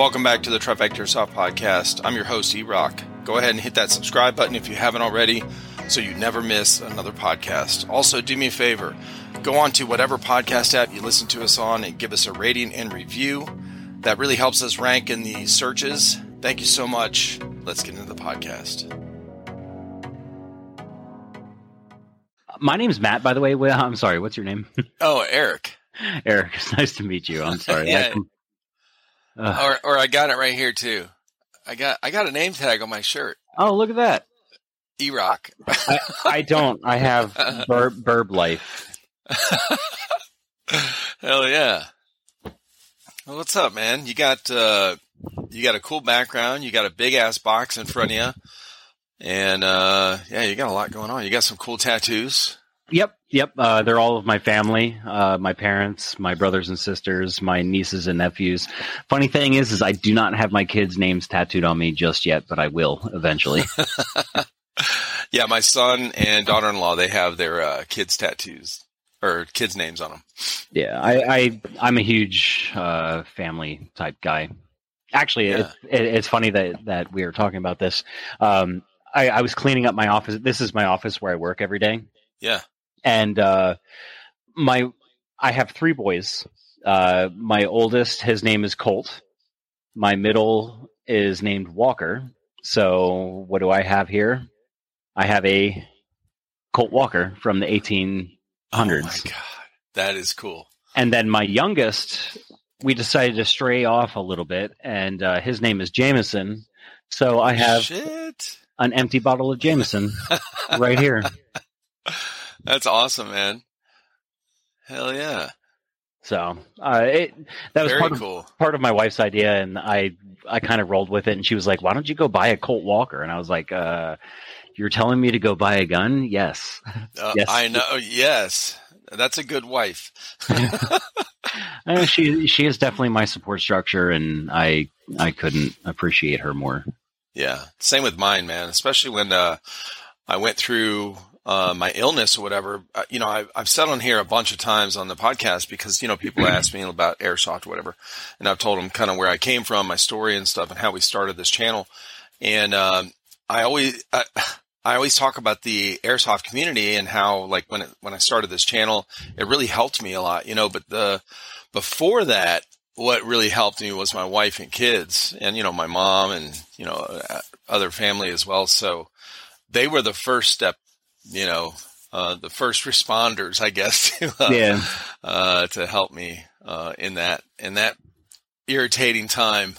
Welcome back to the Trifecta Airsoft Podcast. I'm your host, E Rock. Go ahead and hit that subscribe button if you haven't already so you never miss another podcast. Also, do me a favor go on to whatever podcast app you listen to us on and give us a rating and review. That really helps us rank in the searches. Thank you so much. Let's get into the podcast. My name's Matt, by the way. Well, I'm sorry. What's your name? Oh, Eric. Eric. It's nice to meet you. I'm sorry. Yeah. Uh, Or, or I got it right here too. I got I got a name tag on my shirt. oh, look at that. E Rock. I, I don't. I have burb, burb life. Hell yeah. Well, what's up, man? You got uh, you got a cool background. You got a big ass box in front of you, and uh, yeah, you got a lot going on. You got some cool tattoos. Yep. Yep. Uh, they're all of my family. Uh, my parents, my brothers and sisters, my nieces and nephews. Funny thing is, is I do not have my kids' names tattooed on me just yet, but I will eventually. Yeah, my son and daughter-in-law they have their uh, kids' tattoos or kids' names on them. yeah. I, I I'm a huge uh, family type guy. Actually, Yeah. it, it, it's funny that that we are talking about this. Um, I, I was cleaning up my office. This is my office where I work every day. Yeah. And uh, my I have three boys. Uh, my oldest, his name is Colt. My middle is named Walker. So what do I have here? I have a Colt Walker from the 1800s, Oh my god, that is cool. and then my youngest, we decided to stray off a little bit, and uh, his name is Jameson. So I have shit. an empty bottle of Jameson right here. That's awesome, man. Hell yeah. So uh, it, that was Very part of cool. part of my wife's idea, and I I kind of rolled with it. And she was like, "Why don't you go buy a Colt Walker?" And I was like, uh, "You're telling me to go buy a gun? Yes." Uh, Yes. I know. Yes, that's a good wife. Uh, she she is definitely my support structure, and I I couldn't appreciate her more. Yeah, same with mine, man. Especially when uh, I went through uh, my illness or whatever. Uh, you know, I've, I've said on here a bunch of times on the podcast because you know people ask me about airsoft or whatever, and I've told them kind of where I came from, my story and stuff, and how we started this channel. And um, I always I, I always talk about the airsoft community and how like when it, when I started this channel, it really helped me a lot. You know, but the before that, what really helped me was my wife and kids and, you know, my mom and, you know, uh, other family as well. So they were the first step, you know, uh, the first responders, I guess, to, uh, Yeah, uh, to help me, uh, in that, in that irritating time.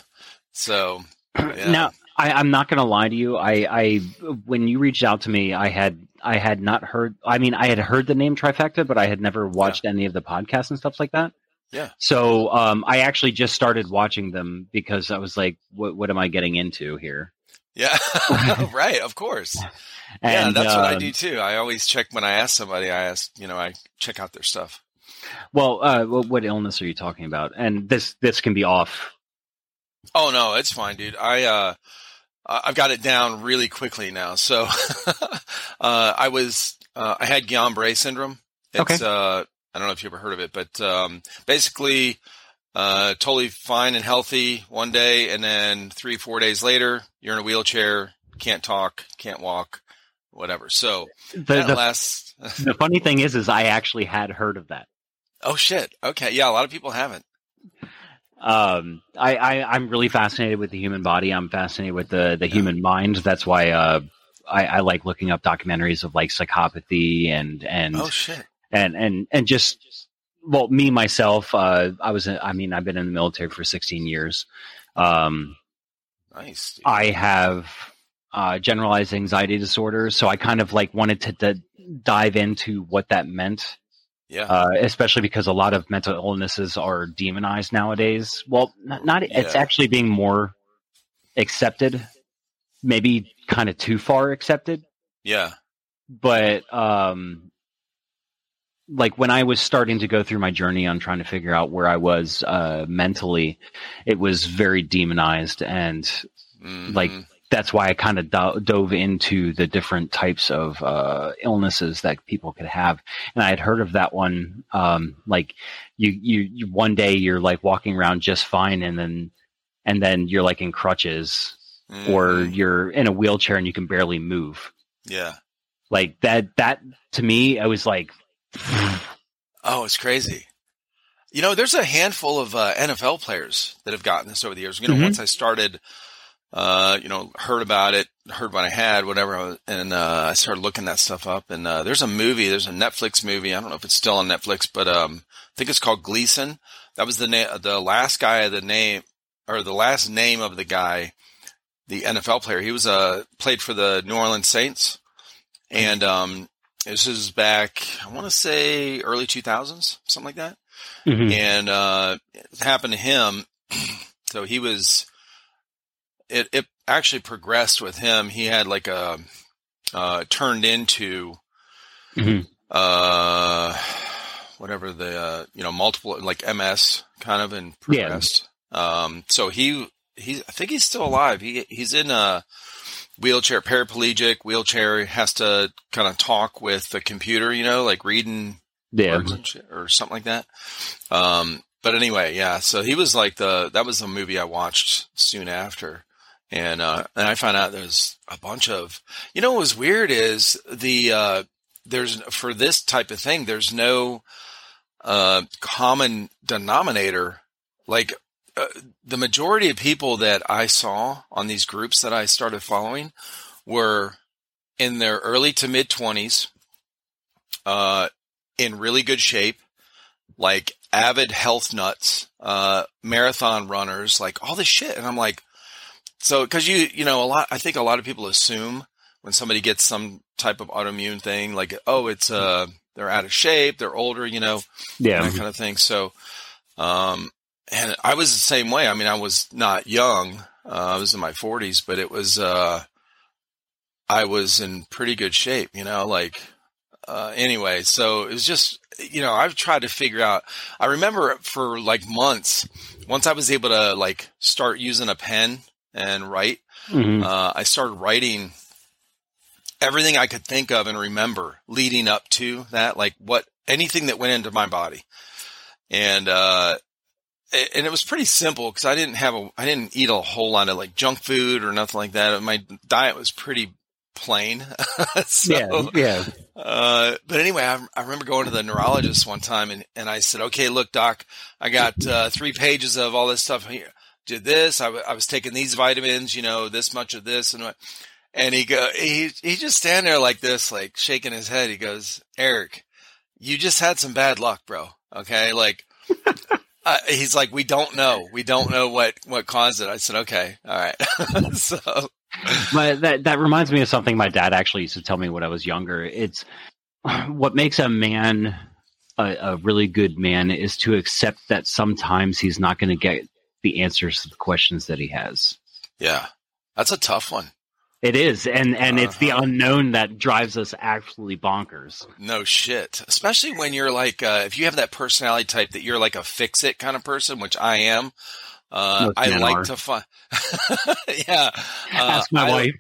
So, yeah. Now, I, I'm not going to lie to you. I, I, when you reached out to me, I had, I had not heard. I mean, I had heard the name Trifecta, but I had never watched any of the podcasts and stuff like that. Yeah. So, um, I actually just started watching them because I was like, "What, what am I getting into here?" yeah, right. Of course. And, yeah, that's what I um, do too. I always check when I ask somebody, I ask, you know, I check out their stuff. Well, uh, what, illness are you talking about? And this, this can be off. Oh no, it's fine, dude. I uh I've got it down really quickly now. So uh I was uh I had Guillain-Barré syndrome. It's Okay. uh I don't know if you ever heard of it, but um basically uh totally fine and healthy one day and then 3 4 days later you're in a wheelchair, can't talk, can't walk, whatever. So The, that the, lasts the funny thing is, is I actually had heard of that. Oh shit. Okay. Yeah, a lot of people haven't. Um, I, I, I'm really fascinated with the human body. I'm fascinated with the, the human mind. That's why, uh, I, I like looking up documentaries of like psychopathy and, and, Oh shit. and, and, and just, well, me, myself, uh, I was, I mean, I've been in the military for 16 years. Um, Nice. dude. I have uh, generalized anxiety disorder, so I kind of like wanted to, d- dive into what that meant, yeah. uh, especially because a lot of mental illnesses are demonized nowadays. Well, not, not it's actually being more accepted, maybe kind of too far accepted, yeah. but um, like when I was starting to go through my journey on trying to figure out where I was uh, mentally, it was very demonized and like Mhm. That's why I kind of do- dove into the different types of uh, illnesses that people could have. And I had heard of that one, um, like you, you, you, one day you're like walking around just fine, and then and then you're like in crutches or Mhm. you're in a wheelchair and you can barely move. yeah. Like that that to me I was like Oh, it's crazy. You know, there's a handful of uh, NFL players that have gotten this over the years. You know, Mhm. once I started, uh, you know, heard about it, heard what I had, whatever, and uh, I started looking that stuff up. And uh, there's a movie, there's a Netflix movie. I don't know if it's still on Netflix, but um, I think it's called Gleason. That was the na- the last guy the name or the last name of the guy, the NFL player. He was uh played for the New Orleans Saints, and um, this is back, I want to say early 2000s, something like that. mhm. And, uh, it happened to him. so he was, it, it actually progressed with him. He had like a, uh, turned into, Mhm. uh, whatever the, uh, you know, multiple, like MS kind of and Yeah. progressed. Um, so he, he, I think he's still alive. He, he's in a wheelchair, paraplegic wheelchair, has to kind of talk with the computer, you know, like reading yeah. words and shit, or something like that. Um, but anyway, yeah. So he was like the that was the movie I watched soon after, and uh, and I found out there's a bunch of you know what was weird is the uh, there's for this type of thing there's no uh, common denominator like. Uh, the majority of people that I saw on these groups that I started following were in their early to mid twenties, uh, in really good shape, like avid health nuts, uh, marathon runners, like all this shit. And I'm like, so, cause you, you know, a lot, I think a lot of people assume when somebody gets some type of autoimmune thing, like, oh, it's, uh, they're out of shape, they're older, you know, Yeah. that kind of thing. So, um, and I was the same way. I mean, I was not young. Uh, I was in my forties, but it was, uh, I was in pretty good shape, you know, like, uh, anyway, so it was just, you know, I've tried to figure out, I remember for like months, once I was able to like start using a pen and write, Mhm. uh, I started writing everything I could think of and remember leading up to that, like what anything that went into my body. And, uh, and it was pretty simple because I didn't have a, I didn't eat a whole lot of like junk food or nothing like that. My diet was pretty plain. so, yeah. Yeah. uh, but anyway, I, I remember going to the neurologist one time and, and I said, okay, look, doc, I got, uh, three pages of all this stuff here. Did this. I, w- I was taking these vitamins, you know, this much of this and what, and he go, he, he just stand there like this, like shaking his head. He goes, Eric, you just had some bad luck, bro. Okay. Like, uh, he's like, we don't know. We don't know what, what caused it. I said, okay. All right. so, But that that reminds me of something my dad actually used to tell me when I was younger. It's what makes a man a, a really good man is to accept that sometimes he's not going to get the answers to the questions that he has. yeah, that's a tough one. It is, and and it's the Uh-huh. unknown that drives us absolutely bonkers. No shit. Especially when you're like, uh, if you have that personality type that you're like a fix it kind of person, which I am. Uh, I like are. to find, yeah. Uh, Ask my I- wife.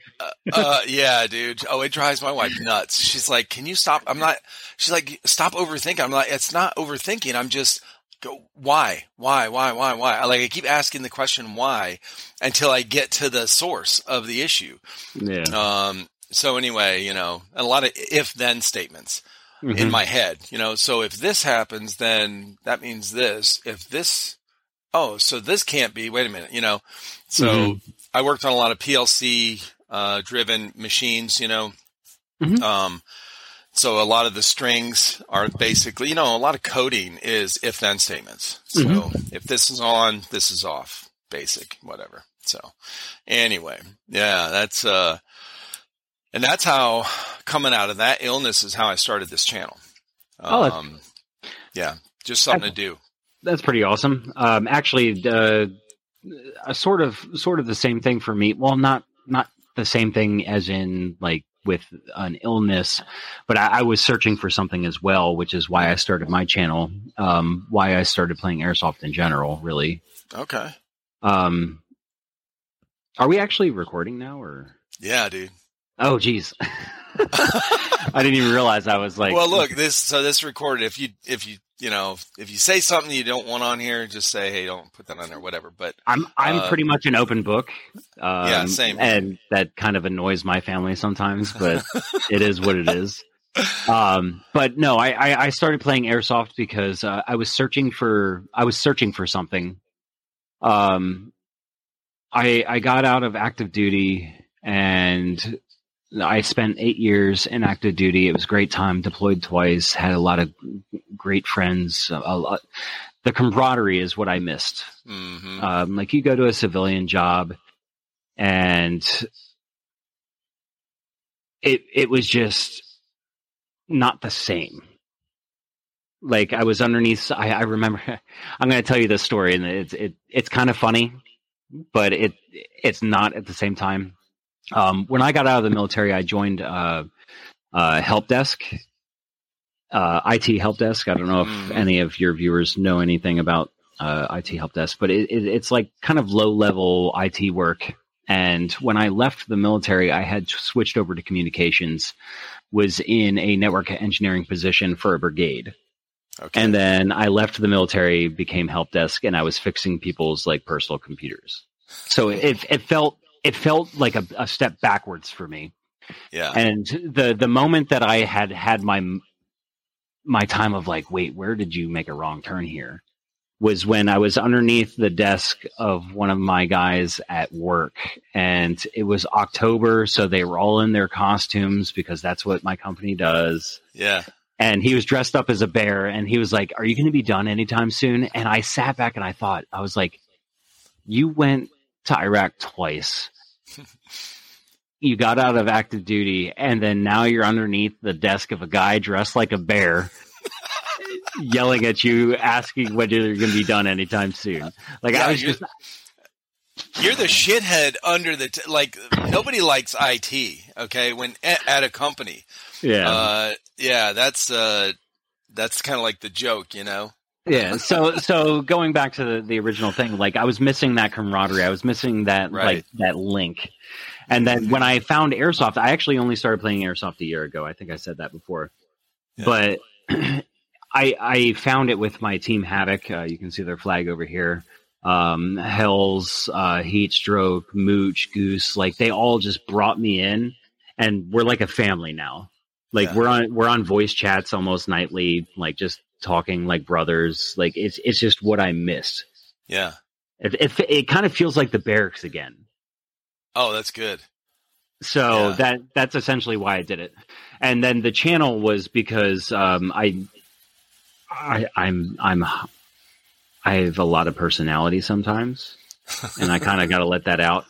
uh, yeah, dude. Oh, it drives my wife nuts. She's like, can you stop? I'm not, she's like, stop overthinking. I'm like, it's not overthinking. I'm just go, why, why, why, why, why? I like, I keep asking the question why until I get to the source of the issue. Yeah, Um, so anyway, you know, a lot of if then statements in Mhm. my head, you know, so if this happens, then that means this. If this, oh, so this can't be, wait a minute, you know, so Mhm. I worked on a lot of PLC, uh, driven machines, you know, Mhm. um, so a lot of the strings are basically, you know, a lot of coding is if then statements. So Mhm. if this is on, this is off, basic, whatever. So anyway, yeah, that's, uh, and that's how coming out of that illness is how I started this channel. Oh, Um, yeah, just something to do. That's pretty awesome. Um, actually, uh, a sort of sort of the same thing for me. Well, not not the same thing as in like with an illness, but I, I was searching for something as well, which is why I started my channel. Um, why I started playing airsoft in general, really. Okay. Um, are we actually recording now, or? Yeah, dude. Oh, geez. I didn't even realize I was like. well, look, this so this recorded. If you if you you know if you say something you don't want on here, just say hey, don't put that on there, whatever. But I'm I'm uh, pretty much an open book. Um, Yeah, same. And that kind of annoys my family sometimes, but it is what it is. Um, but no, I, I I started playing airsoft because uh, I was searching for I was searching for something. Um, I I got out of active duty and I spent eight years in active duty. It was a great time. Deployed twice. Had a lot of great friends. A, lot, the camaraderie is what I missed. mhm. Um, like you go to a civilian job, and it it was just not the same. Like I was underneath. I, I remember. I'm going to tell you this story, and it's it it's kind of funny, but it it's not at the same time. Um, when I got out of the military, I joined uh, uh, help desk, uh, IT help desk. I don't know if Mm. any of your viewers know anything about uh, IT help desk, but it, it, it's like kind of low level IT work. And when I left the military, I had switched over to communications, was in a network engineering position for a brigade. okay. And then I left the military, became help desk, and I was fixing people's like personal computers. So it it felt it felt like a, a step backwards for me. yeah. And the the moment that I had had my my time of like, wait, where did you make a wrong turn here? Was when I was underneath the desk of one of my guys at work, and it was October, so they were all in their costumes because that's what my company does yeah. and he was dressed up as a bear and he was like are you going to be done anytime soon and i sat back and i thought i was like you went to iraq twice you got out of active duty and then now you're underneath the desk of a guy dressed like a bear yelling at you asking when you're going to be done anytime soon like Yeah, i was you're- just You're the shithead under the t- like. Nobody likes IT. Okay, when at, at a company. yeah Uh, yeah, that's uh, that's kind of like the joke, you know. Yeah so so going back to the, the original thing like i was missing that camaraderie. I was missing that Right. like that link. And then when i found airsoft i actually only started playing airsoft a year ago. I think i said that before. Yeah. but i i found it with my team havoc. Uh, you can see their flag over here. Um hells uh heat stroke mooch goose like they all just brought me in. And we're like a family now. Like Yeah. we're on we're on voice chats almost nightly like just talking like brothers like it's it's just what i missed Yeah. it it, it kind of feels like the barracks again Oh, that's good. so Yeah. that that's essentially why i did it and then the channel was because um i i i'm i'm i have a lot of personality sometimes and i kind of got to let that out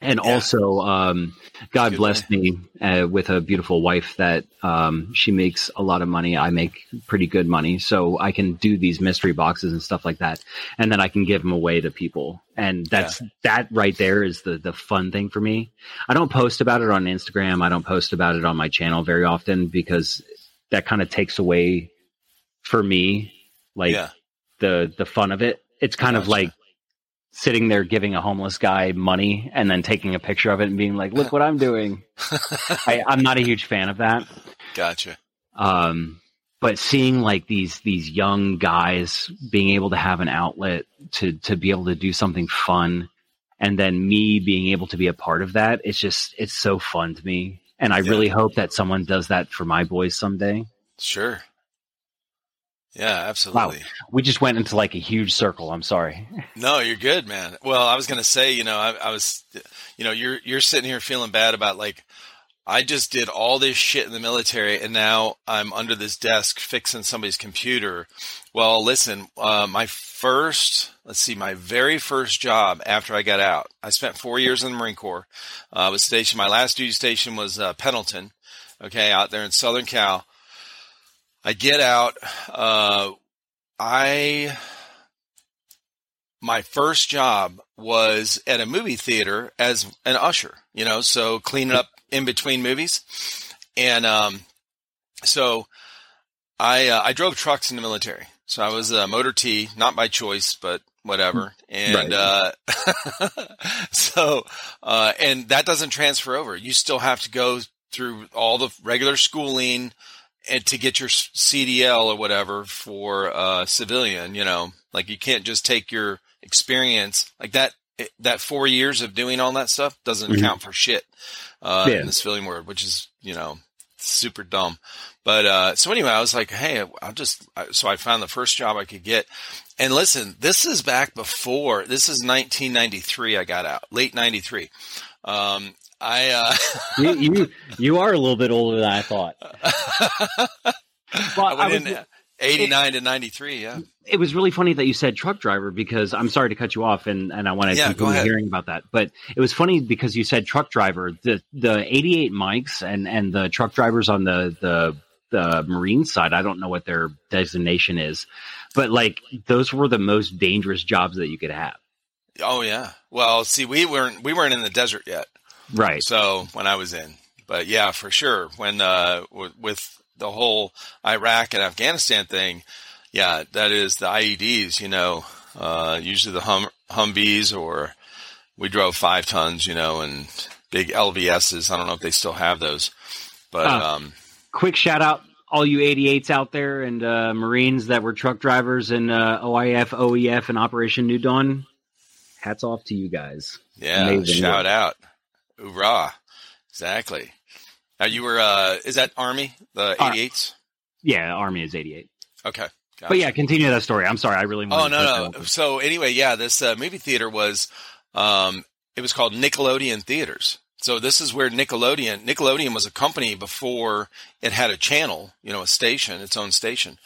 and Yeah. also um god Good blessed me uh, with a beautiful wife that um she makes a lot of money. I make pretty good money. So i can do these mystery boxes and stuff like that. And then i can give them away to people. And that's that right there is the the fun thing for me. I don't post about it on instagram. I don't post about it on my channel very often because that kind of takes away for me like yeah. the the fun of it. It's kind of like sitting there giving a homeless guy money and then taking a picture of it and being like look what i'm doing I, i'm not a huge fan of that gotcha. um but seeing like these these young guys being able to have an outlet to to be able to do something fun and then me being able to be a part of that it's just it's so fun to me and i Yeah. really hope that someone does that for my boys someday Sure. Yeah, absolutely. we just went into like a huge circle i'm sorry No, you're good, man. Well, I was gonna say, you know, I, I was, you know, you're you're sitting here feeling bad about like, I just did all this shit in the military, and now I'm under this desk fixing somebody's computer. Well, listen, uh, my first, let's see, my very first job after I got out, I spent four years in the Marine Corps. Uh, I was stationed. My last duty station was uh, Pendleton, okay, out there in Southern Cal. I get out. Uh, I my first job was at a movie theater as an usher, you know, so cleaning up in between movies. And um, so I uh, I drove trucks in the military. So I was a motor T, not by choice, but whatever. And uh, so uh, and that doesn't transfer over. You still have to go through all the regular schooling and to get your CDL or whatever for a civilian. You know, like you can't just take your experience like that. That four years of doing all that stuff doesn't mm-hmm. count for shit uh, yeah. in the civilian world, which is you know super dumb. But uh, so anyway, I was like, hey, I'll just so I found the first job I could get. And listen, this is back before. This is 1993. I got out late '93. Um, I uh, you, you you are a little bit older than I thought. well, I went I was, in 89 to 93, yeah. It was really funny that you said truck driver because I'm sorry to cut you off and, and I want to yeah, continue hearing about that. But it was funny because you said truck driver. The the 88 Mikes and, and the truck drivers on the, the the Marine side, I don't know what their designation is, but like those were the most dangerous jobs that you could have. Oh yeah. Well, see, we weren't we weren't in the desert yet. Right. So when I was in, but yeah, for sure. When uh, w- with the whole Iraq and Afghanistan thing, yeah, that is the IEDs. You know, uh, usually the hum- Humvees or we drove five tons. You know, and big LVSs. I don't know if they still have those, but uh, um, quick shout out all you 88s out there and uh, Marines that were truck drivers in uh, OIF, OEF, and Operation New Dawn. Hats off to you guys. Yeah, Amazing shout out. Hoorah. Exactly. Now you were, uh, is that Army, the 88s? Uh, yeah, Army is 88. Okay. Gotcha. But yeah, continue that story. I'm sorry. I really Oh, no, no. So anyway, yeah, this uh, movie theater was, um, it was called Nickelodeon Theaters. So this is where Nickelodeon, Nickelodeon was a company before it had a channel, you know, a station, its own station.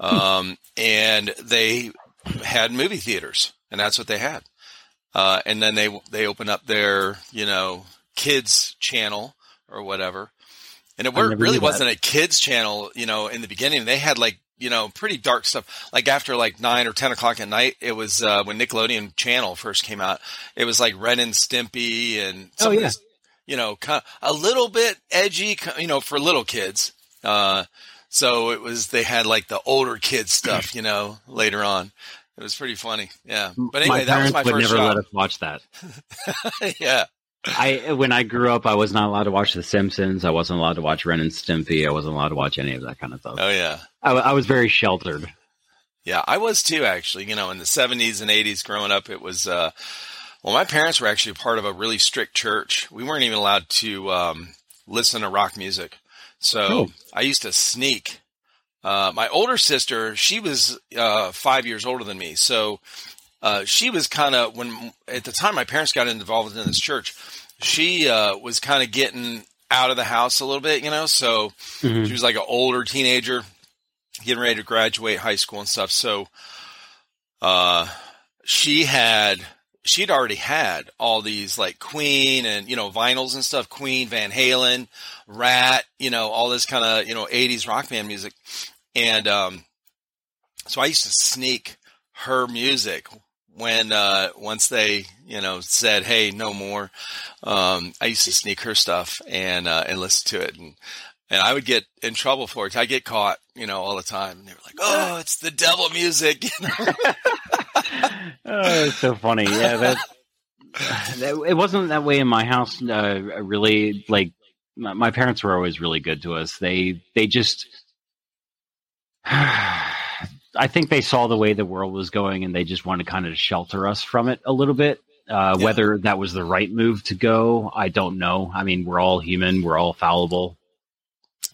Um, and they had movie theaters and that's what they had. Uh, and then they, they opened up their, you know, kids channel or whatever. And it really wasn't a kids channel, you know, in the beginning. They had like, you know, pretty dark stuff. Like after like nine or 10 o'clock at night, it was, uh, when Nickelodeon channel first came out, it was like Ren and Stimpy and, oh, yeah. This, you know, kind of a little bit edgy, you know, for little kids. Uh, so it was, they had like the older kids stuff, you know, later on. It was pretty funny. Yeah. But anyway, that was my would first never job. let us watch that. yeah. I when I grew up, I was not allowed to watch The Simpsons. I wasn't allowed to watch Ren and Stimpy. I wasn't allowed to watch any of that kind of stuff. Oh yeah, I, I was very sheltered. Yeah, I was too. Actually, you know, in the seventies and eighties, growing up, it was. Uh, well, my parents were actually part of a really strict church. We weren't even allowed to um, listen to rock music, so oh. I used to sneak. Uh, my older sister, she was uh, five years older than me, so uh, she was kind of when at the time my parents got involved in this church. She uh, was kind of getting out of the house a little bit, you know. So mm-hmm. she was like an older teenager, getting ready to graduate high school and stuff. So uh, she had she'd already had all these like Queen and you know vinyls and stuff, Queen, Van Halen, Ratt, you know all this kind of you know '80s rock band music, and um, so I used to sneak her music when uh, once they you know said hey no more um, i used to sneak her stuff and uh, and listen to it. And and i would get in trouble for it. I get caught you know all the time. And they were like oh it's the devil music. Oh it's so funny. Yeah that, it wasn't that way in my house uh, really. Like my, my parents were always really good to us. They they just I think they saw the way the world was going and they just wanted to kind of shelter us from it a little bit. Uh, yeah. Whether that was the right move to go, I don't know. I mean, we're all human, we're all fallible.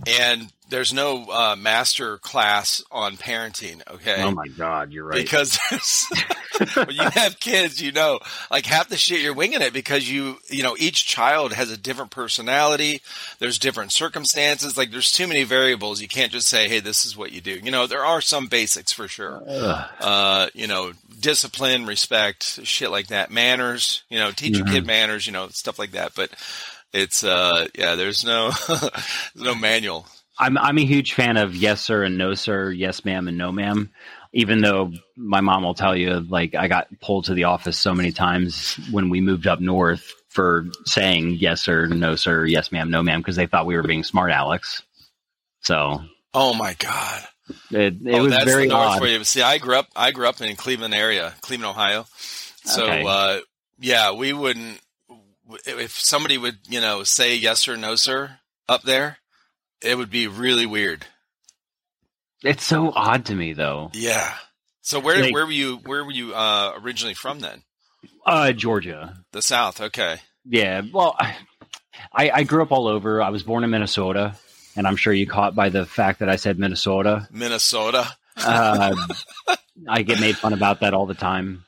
And there's no uh, master class on parenting. Okay. Oh my God, you're right. Because when you have kids, you know, like half the shit you're winging it because you, you know, each child has a different personality. There's different circumstances. Like there's too many variables. You can't just say, Hey, this is what you do. You know, there are some basics for sure. Uh, you know, discipline, respect, shit like that, manners, you know, teach mm-hmm. your kid manners, you know, stuff like that. But it's, uh, yeah, there's no, there's no manual. I'm I'm a huge fan of yes sir and no sir, yes ma'am and no ma'am. Even though my mom will tell you, like I got pulled to the office so many times when we moved up north for saying yes sir, no sir, yes ma'am, no ma'am, because they thought we were being smart Alex. So. Oh my god. It, it oh, was that's very the north odd. For you. See, I grew up. I grew up in Cleveland area, Cleveland, Ohio. So, okay. uh, yeah, we wouldn't. If somebody would, you know, say yes or no, sir, up there, it would be really weird. It's so odd to me though. Yeah. So where Like- where were you where were you uh, originally from then? Uh, Georgia. The South. Okay. Yeah. Well, I, I grew up all over. I was born in Minnesota, and I'm sure you caught by the fact that I said Minnesota. Minnesota. Uh, I get made fun about that all the time.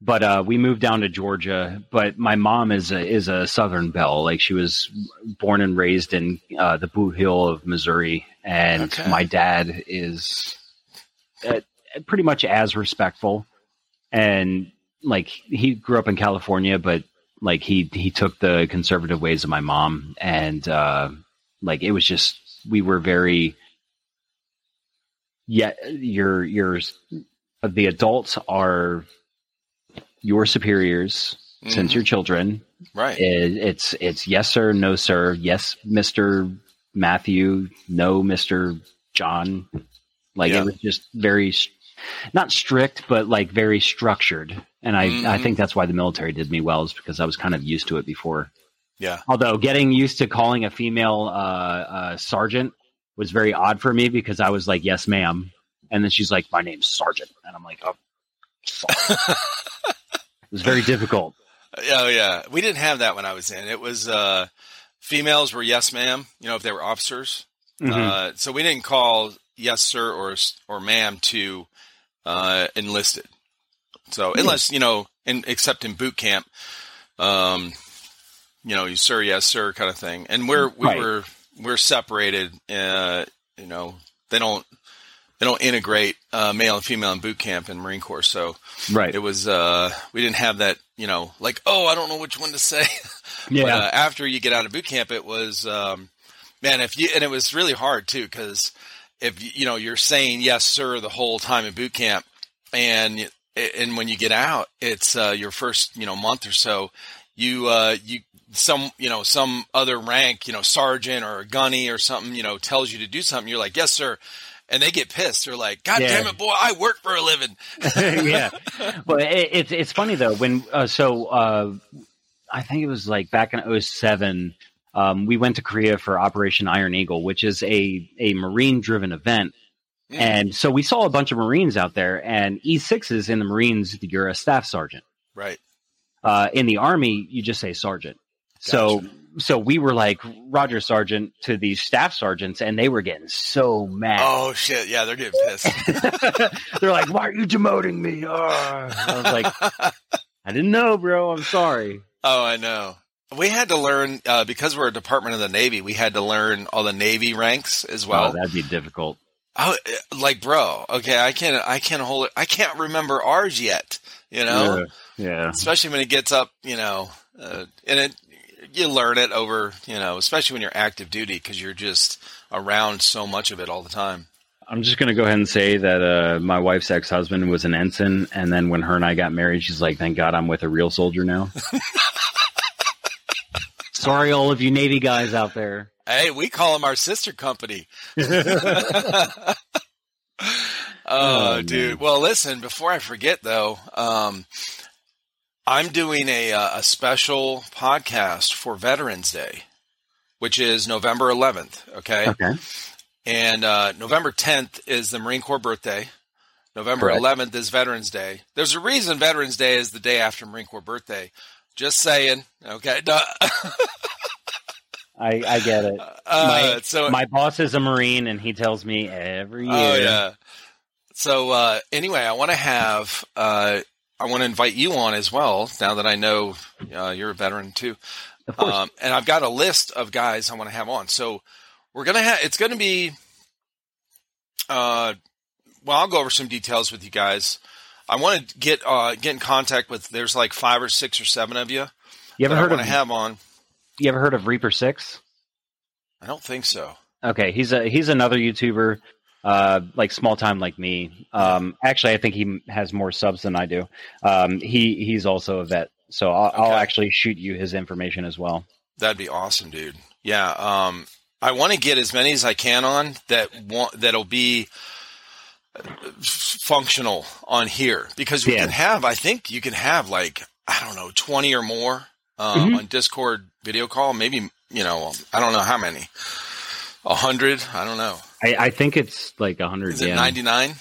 But uh, we moved down to Georgia. But my mom is a is a Southern belle. Like she was born and raised in uh, the Bootheel of Missouri, and Okay. my dad is uh, pretty much as respectful. And like he grew up in California, but like he he took the conservative ways of my mom, and uh, like it was just we were very yeah your your the adults are your superiors since Mhm. you're children Right. it, it's it's yes sir no sir yes mr matthew no mr john like Yeah. it was just very not strict but like very structured and i i Mhm. think that's why the military did me well is because i was kind of used to it before Yeah. although getting used to calling a female uh, uh, sergeant was very odd for me because I was like, "Yes, ma'am," and then she's like, "My name's Sergeant," and I'm like, "Oh." Sergeant." it was very difficult. Oh yeah. We didn't have that when I was in. It was uh, females were yes ma'am. You know if they were officers. Mhm. Uh, so we didn't call yes sir or or ma'am to uh, enlisted. So unless you know, in, except in boot camp, um, you know, you sir yes sir kind of thing. And we're we Right. were we're separated. Uh, you know, they don't they don't integrate uh, male and female in boot camp in Marine Corps. So right. it was uh, we didn't have that. You know, like oh, I don't know which one to say. yeah. But uh, after you get out of boot camp, it was um, man. If you and it was really hard too because if you- you know you're saying yes sir the whole time in boot camp, and and when you get out, it's uh, your first you know month or so. You uh, you some you know some other rank you know sergeant or gunny or something you know tells you to do something. You're like yes sir. And they get pissed. They're like, "God Yeah. damn it, boy! I work for a living." yeah. Well, it, it's it's funny though when uh, so uh, I think it was like back in 07, um, we went to Korea for Operation Iron Eagle, which is a a marine driven event. Mm. And so we saw a bunch of Marines out there, and E6s in the Marines, you're a staff sergeant. Right. Uh, in the Army, you just say sergeant. So, Gotcha. so we were like Roger Sergeant to these staff sergeants, and they were getting so mad. Oh shit! Yeah, they're getting pissed. They're like, "Why are you demoting me?" Ugh. I was like, "I didn't know, bro. I'm sorry." Oh, I know. We had to learn uh, because we're a department of the Navy. We had to learn all the Navy ranks as oh, well. that'd be difficult. Oh, like, bro, okay, I can't, I can't hold it. I can't remember ours yet. You know, yeah. especially when it gets up. You know, uh, and it you learn it over. You know, especially when you're active duty because you're just around so much of it all the time. I'm just gonna go ahead and say that uh, my wife's ex husband was an ensign, and then when her and I got married, she's like, "Thank God I'm with a real soldier now." Sorry, all of you Navy guys out there. Hey, we call them our sister company. Oh, oh, man. dude. Well, listen, before I forget though, um, I'm doing a, uh, a special podcast for Veterans Day, which is November 11th. Okay. Okay. And, uh, November 10th is the Marine Corps birthday. November Correct. 11th is Veterans Day. There's a reason Veterans Day is the day after Marine Corps birthday. Just saying. Okay. I, I get it. Uh, My- so My boss is a Marine, and he tells me every year. Oh yeah. So uh, anyway, I want to have uh, I want to invite you on as well. Now that I know uh, you're a veteran too, Of course. um, and I've got a list of guys I want to have on. So we're gonna have it's gonna be. Uh, well, I'll go over some details with you guys. I want to get uh, get in contact with. There's like five or six or seven of you. you ever I heard want of to have on? You ever heard of Reaper Six? I don't think so. Okay, he's a he's another YouTuber, uh, like small time like me. Um, actually, I think he has more subs than I do. Um, he he's also a vet, so I'll, I'll actually shoot you his information as well. That'd be awesome, dude. Yeah. Um, I want to get as many as I can on that want, that'll be functional on here because we Yeah. can have, I think you can have like, I don't know, 20 or more uh, Mhm. on Discord video call. Maybe you know, I don't know how many. A hundred? I don't know. I, I think it's like a hundred. Is it Yeah, ninety nine?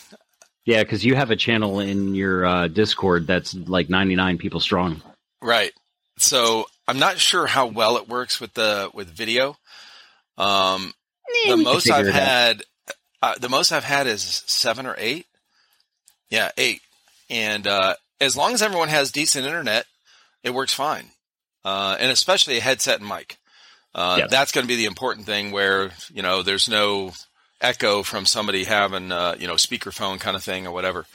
yeah, because you have a channel in your uh, Discord that's like ninety nine people strong. Right. So I'm not sure how well it works with the with video. Um, Eh, the most I've had, uh, the most I've had is seven or eight. Yeah, eight. And uh, as long as everyone has decent internet, it works fine. Uh, and especially a headset and mic. Uh, Yes. That's going to be the important thing. Where you know there's no echo from somebody having uh, you know speakerphone kind of thing or whatever.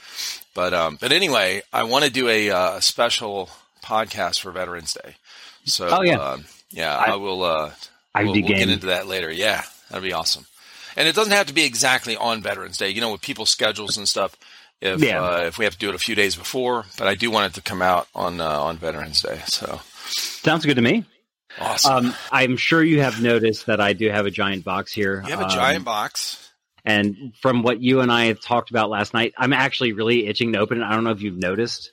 But um, but anyway, I want to do a uh, special podcast for Veterans Day. So Oh, yeah. um, yeah, I- I, will. Uh, I'd we'll, we'll get into that later. Yeah, that'd be awesome. And it doesn't have to be exactly on Veterans Day. You know, with people's schedules and stuff. If Yeah. uh, if we have to do it a few days before, but I do want it to come out on uh, on Veterans Day. So Sounds good to me. Awesome. Um, I'm sure you have noticed that I do have a giant box here. you have a Um, giant box. And from what you and I had talked about last night, I'm actually really itching to open it. I don't know if you've noticed.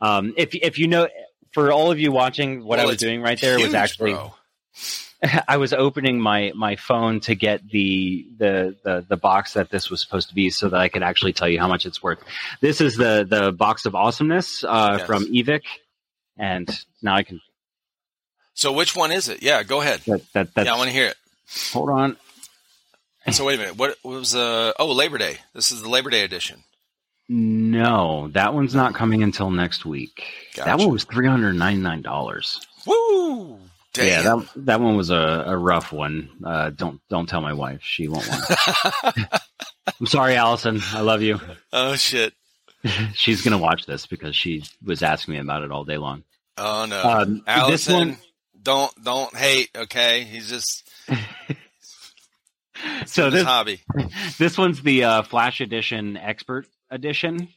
Um, if if you know, for all of you watching, what Well, I was doing right there was actually bro. I was opening my my phone to get the, the the the box that this was supposed to be, so that I could actually tell you how much it's worth. This is the the box of awesomeness uh, Yes. from Evike, and now I can. So which one is it? Yeah, go ahead. That, that that's, yeah, I want to hear it. hold on. So wait a minute. What was uh oh Labor Day? This is the Labor Day edition. No, that one's not coming until next week. That one was three hundred ninety nine dollars. Woo! Damn. Yeah, that that one was a, a rough one. Uh, don't don't tell my wife; she won't want. it. I'm sorry, Allison. I love you. oh shit. She's gonna watch this because she was asking me about it all day long. Oh no. Um, this Allison, one- don't don't hate. Okay, he's just So this hobby. this one's the uh, Flash Edition Expert Edition.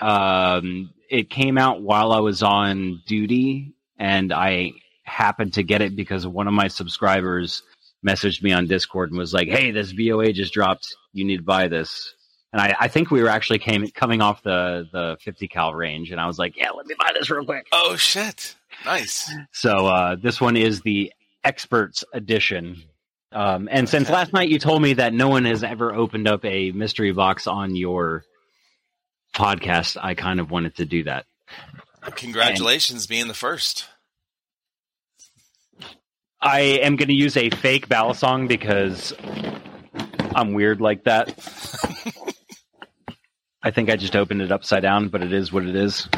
Um, it came out while I was on duty, and I happened to get it because one of my subscribers messaged me on Discord and was like, "Hey, this BOA just dropped. You need to buy this." And I, I think we were actually came coming off the the 50 cal range, and I was like, "Yeah, let me buy this real quick." Oh shit! Nice. So uh, this one is the Experts Edition. Um, and since last night you told me that no one has ever opened up a mystery box on your podcast, I kind of wanted to do that. Congratulations, being the first. I am going to use a fake ballad song because I'm weird like that. I think I just opened it upside down, but it is what it is.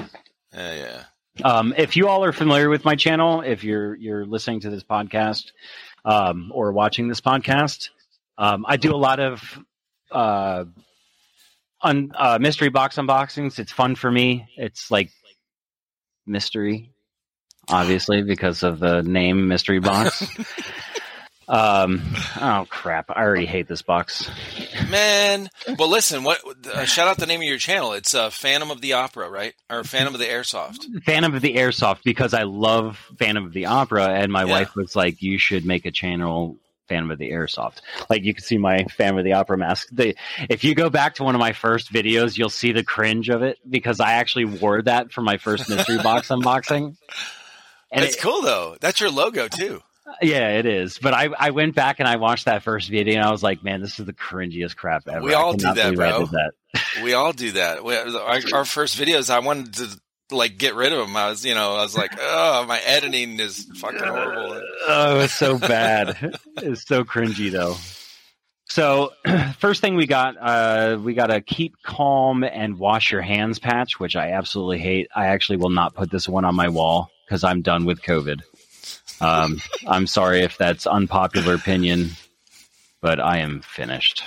Yeah, yeah. Um, if you all are familiar with my channel, if you're you're listening to this podcast um, or watching this podcast, um, I do a lot of uh, un, uh, mystery box unboxings. It's fun for me. It's like mystery, obviously because of the name Mystery Box. um, oh crap! I already hate this box. Man, well, listen. What? Uh, shout out the name of your channel. It's uh, Phantom of the Opera, right? Or Phantom of the Airsoft. Phantom of the Airsoft because I love Phantom of the Opera, and my Yeah. wife was like, "You should make a channel." Phantom of the Airsoft. Like you can see my Phantom of the Opera mask. The, if you go back to one of my first videos, you'll see the cringe of it because I actually wore that for my first mystery box unboxing. And That's it- cool though. That's your logo too. Yeah, it is. But I, I went back and I watched that first video and I was like, man, this is the cringiest crap ever. We all do that, bro. that. We all do that. We, our, our first videos, I wanted to like get rid of them. I was, you know, I was like, oh, my editing is fucking horrible. Oh, it's so bad. it's so cringy though. So first thing we got, uh, we got a keep calm and wash your hands patch, which I absolutely hate. I actually will not put this one on my wall because I'm done with COVID. Um, I'm sorry if that's unpopular opinion, but I am finished.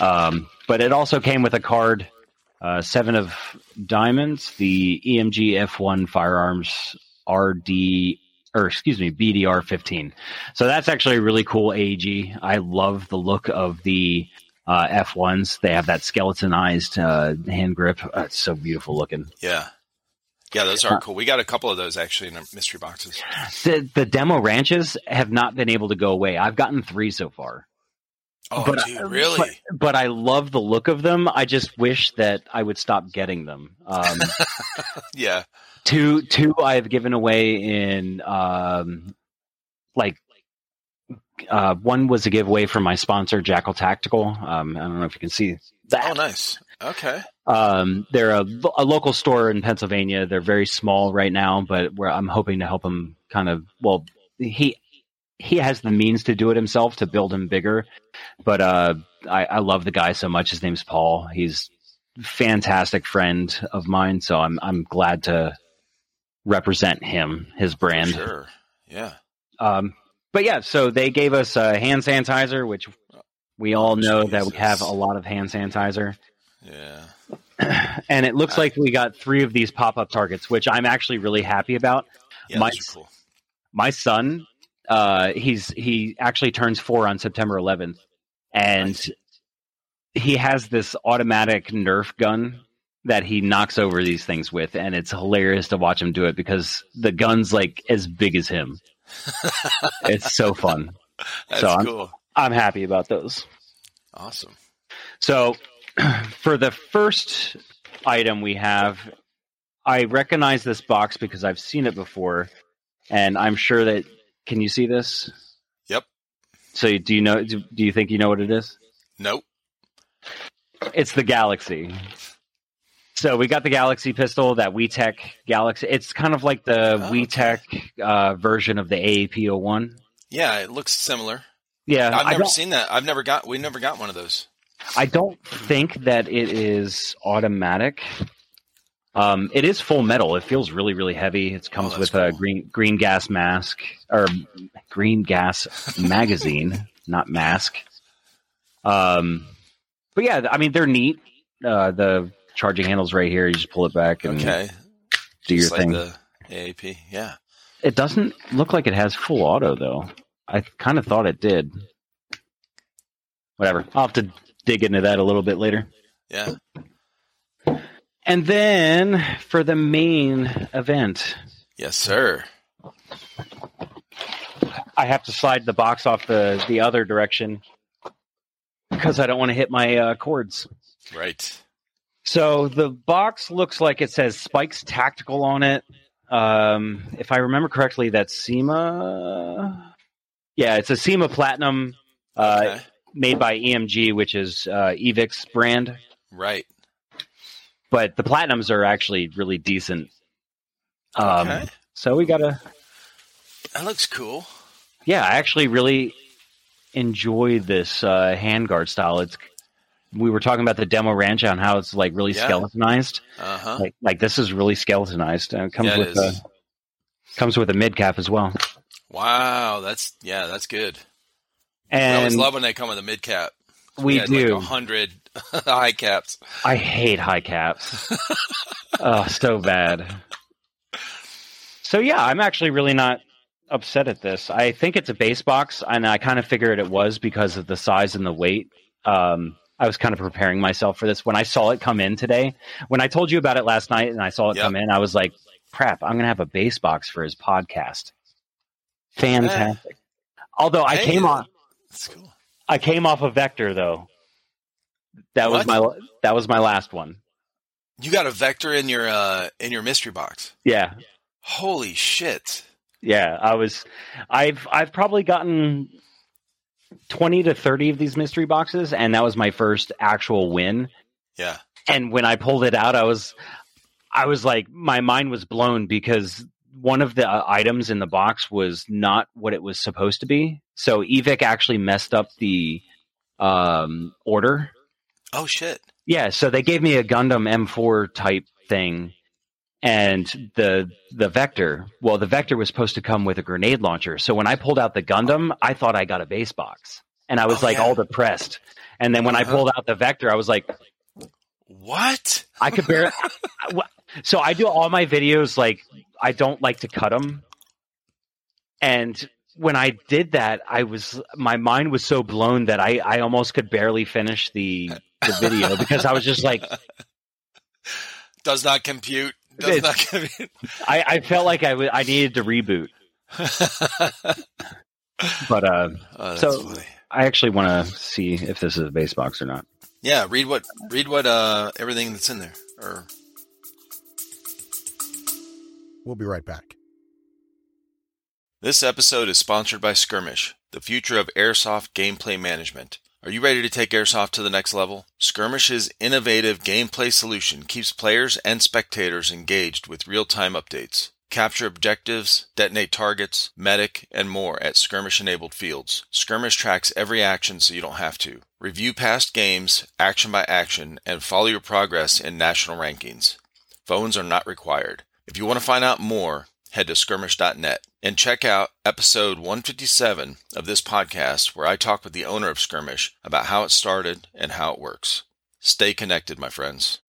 Um, but it also came with a card, uh, seven of diamonds, the EMG F1 firearms RD, or excuse me, BDR 15. So that's actually a really cool AG. I love the look of the uh, F1s. They have that skeletonized uh, hand grip. Uh, it's so beautiful looking. Yeah. Yeah, those are cool. We got a couple of those actually in our mystery boxes. The, the demo ranches have not been able to go away. I've gotten three so far. Oh, But, dude, uh, really? But, but I love the look of them. I just wish that I would stop getting them. Um, yeah. two two I've given away in um, like uh, one was a giveaway from my sponsor Jackal Tactical. Um, I don't know if you can see that. Oh, nice. Okay. Um, they're a, a local store in Pennsylvania. They're very small right now, but where I'm hoping to help them kind of well, he he has the means to do it himself to build him bigger. But uh, I, I love the guy so much. His name's Paul. He's fantastic friend of mine, so I'm I'm glad to represent him, his brand. Sure. Yeah. Um, but yeah, so they gave us uh, hand sanitizer, which we all know that we have a lot of hand sanitizer. Yeah. and it looks like we got three of these pop up targets, which I'm actually really happy about. Yeah, My- cool. My son, uh, he's he actually turns four on September 11th, and Nice. he has this automatic Nerf gun that he knocks over these things with, and it's hilarious to watch him do it because the gun's like as big as him. it's so fun. That's so I'm- cool. I'm happy about those. Awesome. So, for the first item we have, I recognize this box because I've seen it before, and I'm sure that. Can you see this? Yep. So, do you know? Do, do you think you know what it is? Nope. It's the Galaxy. So we got the Galaxy pistol, that WeTech Galaxy. It's kind of like the Oh, WeTech uh, version of the AAP01. Yeah, it looks similar. Yeah, I've never seen that. I've never got. We never got one of those. I don't think that it is automatic. Um, it is full metal. It feels really, really heavy. It comes Oh, with that's a green green gas mask or green gas magazine, not mask. Um, but yeah, I mean they're neat. Uh, the charging handles right here. You just pull it back and Okay. do your Just like thing. the AAP. Yeah. It doesn't look like it has full auto though. I kind of thought it did. Whatever. I'll have to dig into that a little bit later. Yeah. And then for the main event, Yes, sir. I have to slide the box off the the other direction because I don't want to hit my uh, cords. Right. So the box looks like it says Spikes Tactical on it. Um, if I remember correctly, that's CYMA. Yeah, it's a CYMA Platinum uh, Okay. Made by EMG, which is uh, Evike's brand. right. But the Platinums are actually really decent. Um, okay. So we got a. That looks cool. yeah, I actually really enjoy this uh, handguard style. It's we were talking about the demo ranch on how it's like really Yeah. skeletonized. Uh huh. Like like this is really skeletonized. And it comes Yeah, it with is. a comes with a mid cap as well. Wow. That's yeah. That's good. I always And love when they come with a mid cap. we do. like hundred high caps. I hate high caps. oh, so bad. So yeah, I'm actually really not upset at this. I think it's a base box, and I kind of figured it was because of the size and the weight. Um, I was kind of preparing myself for this when I saw it come in today. When I told you about it last night, and I saw it Yep. come in, I was like, "Crap! I'm gonna have a base box for his podcast." Fantastic. Although I Hey. came on, That's cool. I came off a Vector though. That was my that was my last one. You got a vector in your uh in your mystery box. Yeah, Holy shit. yeah. I was. I've I've probably gotten twenty to thirty of these mystery boxes, and that was my first actual win. Yeah. And when I pulled it out, I was I was like, my mind was blown because one of the uh, items in the box was not what it was supposed to be. So Evike actually messed up the um, order. Oh shit. Yeah, so they gave me a Gundam M4 type thing and the the Vector. Well, the Vector was supposed to come with a grenade launcher. So when I pulled out the Gundam, I thought I got a base box. And I was Oh, like yeah. all depressed. And then when I Uh-huh. pulled out the Vector, I was like What? I could barely So I do all my videos like I don't like to cut them. And when I did that, I was my mind was so blown that I I almost could barely finish the the video because I was just like Does not compute. Does not compute. I, I felt like I wa- I needed to reboot, but uh, oh, So- funny. I actually want to see if this is a base box or not. Yeah, read what read what uh everything that's in there. Or We'll be right back. This episode is sponsored by Skirmesh, the future of airsoft gameplay management. Are you ready to take airsoft to the next level? Skirmesh's innovative gameplay solution keeps players and spectators engaged with real time updates. Capture objectives, detonate targets, medic, and more at Skirmesh enabled fields. Skirmesh tracks every action so you don't have to. Review past games, action by action, and follow your progress in national rankings. Phones are not required. If you want to find out more, head to skirmesh.net and check out episode 157 of this podcast where I talk with the owner of Skirmesh about how it started and how it works. Stay connected, my friends.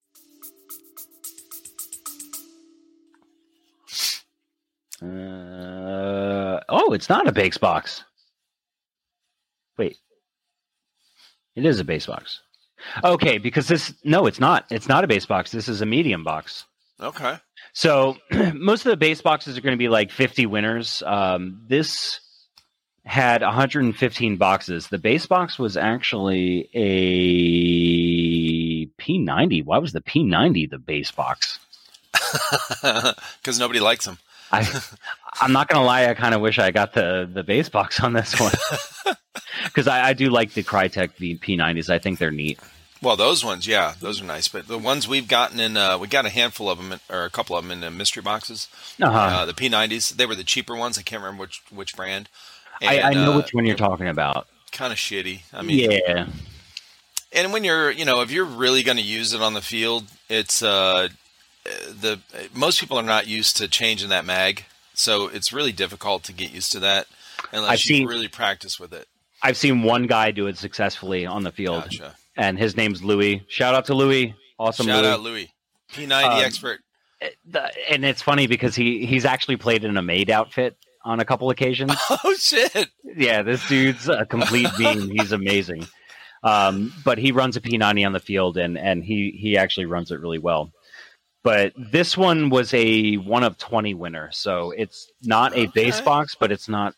Uh, oh, it's not a base box. Wait. It is a base box. Okay, because this no, it's not. It's not a base box. This is a medium box. Okay. So most of the base boxes are going to be like 50 winners. Um, this had 115 boxes. The base box was actually a P90. Why was the P90 the base box? Because nobody likes them. I, I'm not gonna lie. I kind of wish I got the the base box on this one because I, I do like the Crytek the P90s. I think they're neat. Well, those ones, yeah, those are nice. But the ones we've gotten in, uh, we got a handful of them, or a couple of them in the mystery boxes. Uh-huh. Uh, the P90s, they were the cheaper ones. I can't remember which which brand. I, I know uh, which one you're talking about. Kind of shitty. I mean, yeah, and when you're, you know, if you're really going to use it on the field, it's uh, the most people are not used to changing that mag, so it's really difficult to get used to that unless I've you seen- really practice with it. I've seen one guy do it successfully on the field, Gotcha. And his name's Louis. Shout out to Louis, awesome Shout Louis. out Louis, P90 Um, expert. And it's funny because he he's actually played in a maid outfit on a couple occasions. Oh shit! yeah, this dude's a complete being. He's amazing. Um, but he runs a P90 on the field, and and he he actually runs it really well. But this one was a one of twenty winner, so it's not a base box, but it's not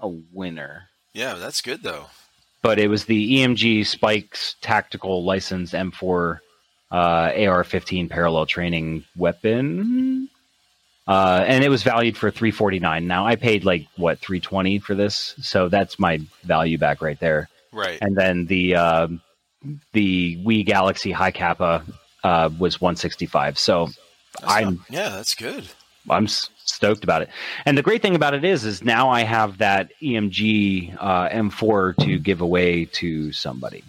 a winner. Yeah, that's good though. But it was the EMG Spikes Tactical Licensed M4 uh, AR-15 parallel training weapon. Uh, and it was valued for 349 now i paid like what 320 for this so that's my value back right there Right. and then the uh, the Wii Galaxy Hi-Capa uh, was 165. So That's I'm not- yeah, that's good. I'm stoked about it. And the great thing about it is, is now I have that EMG uh, M4 to give away to somebody.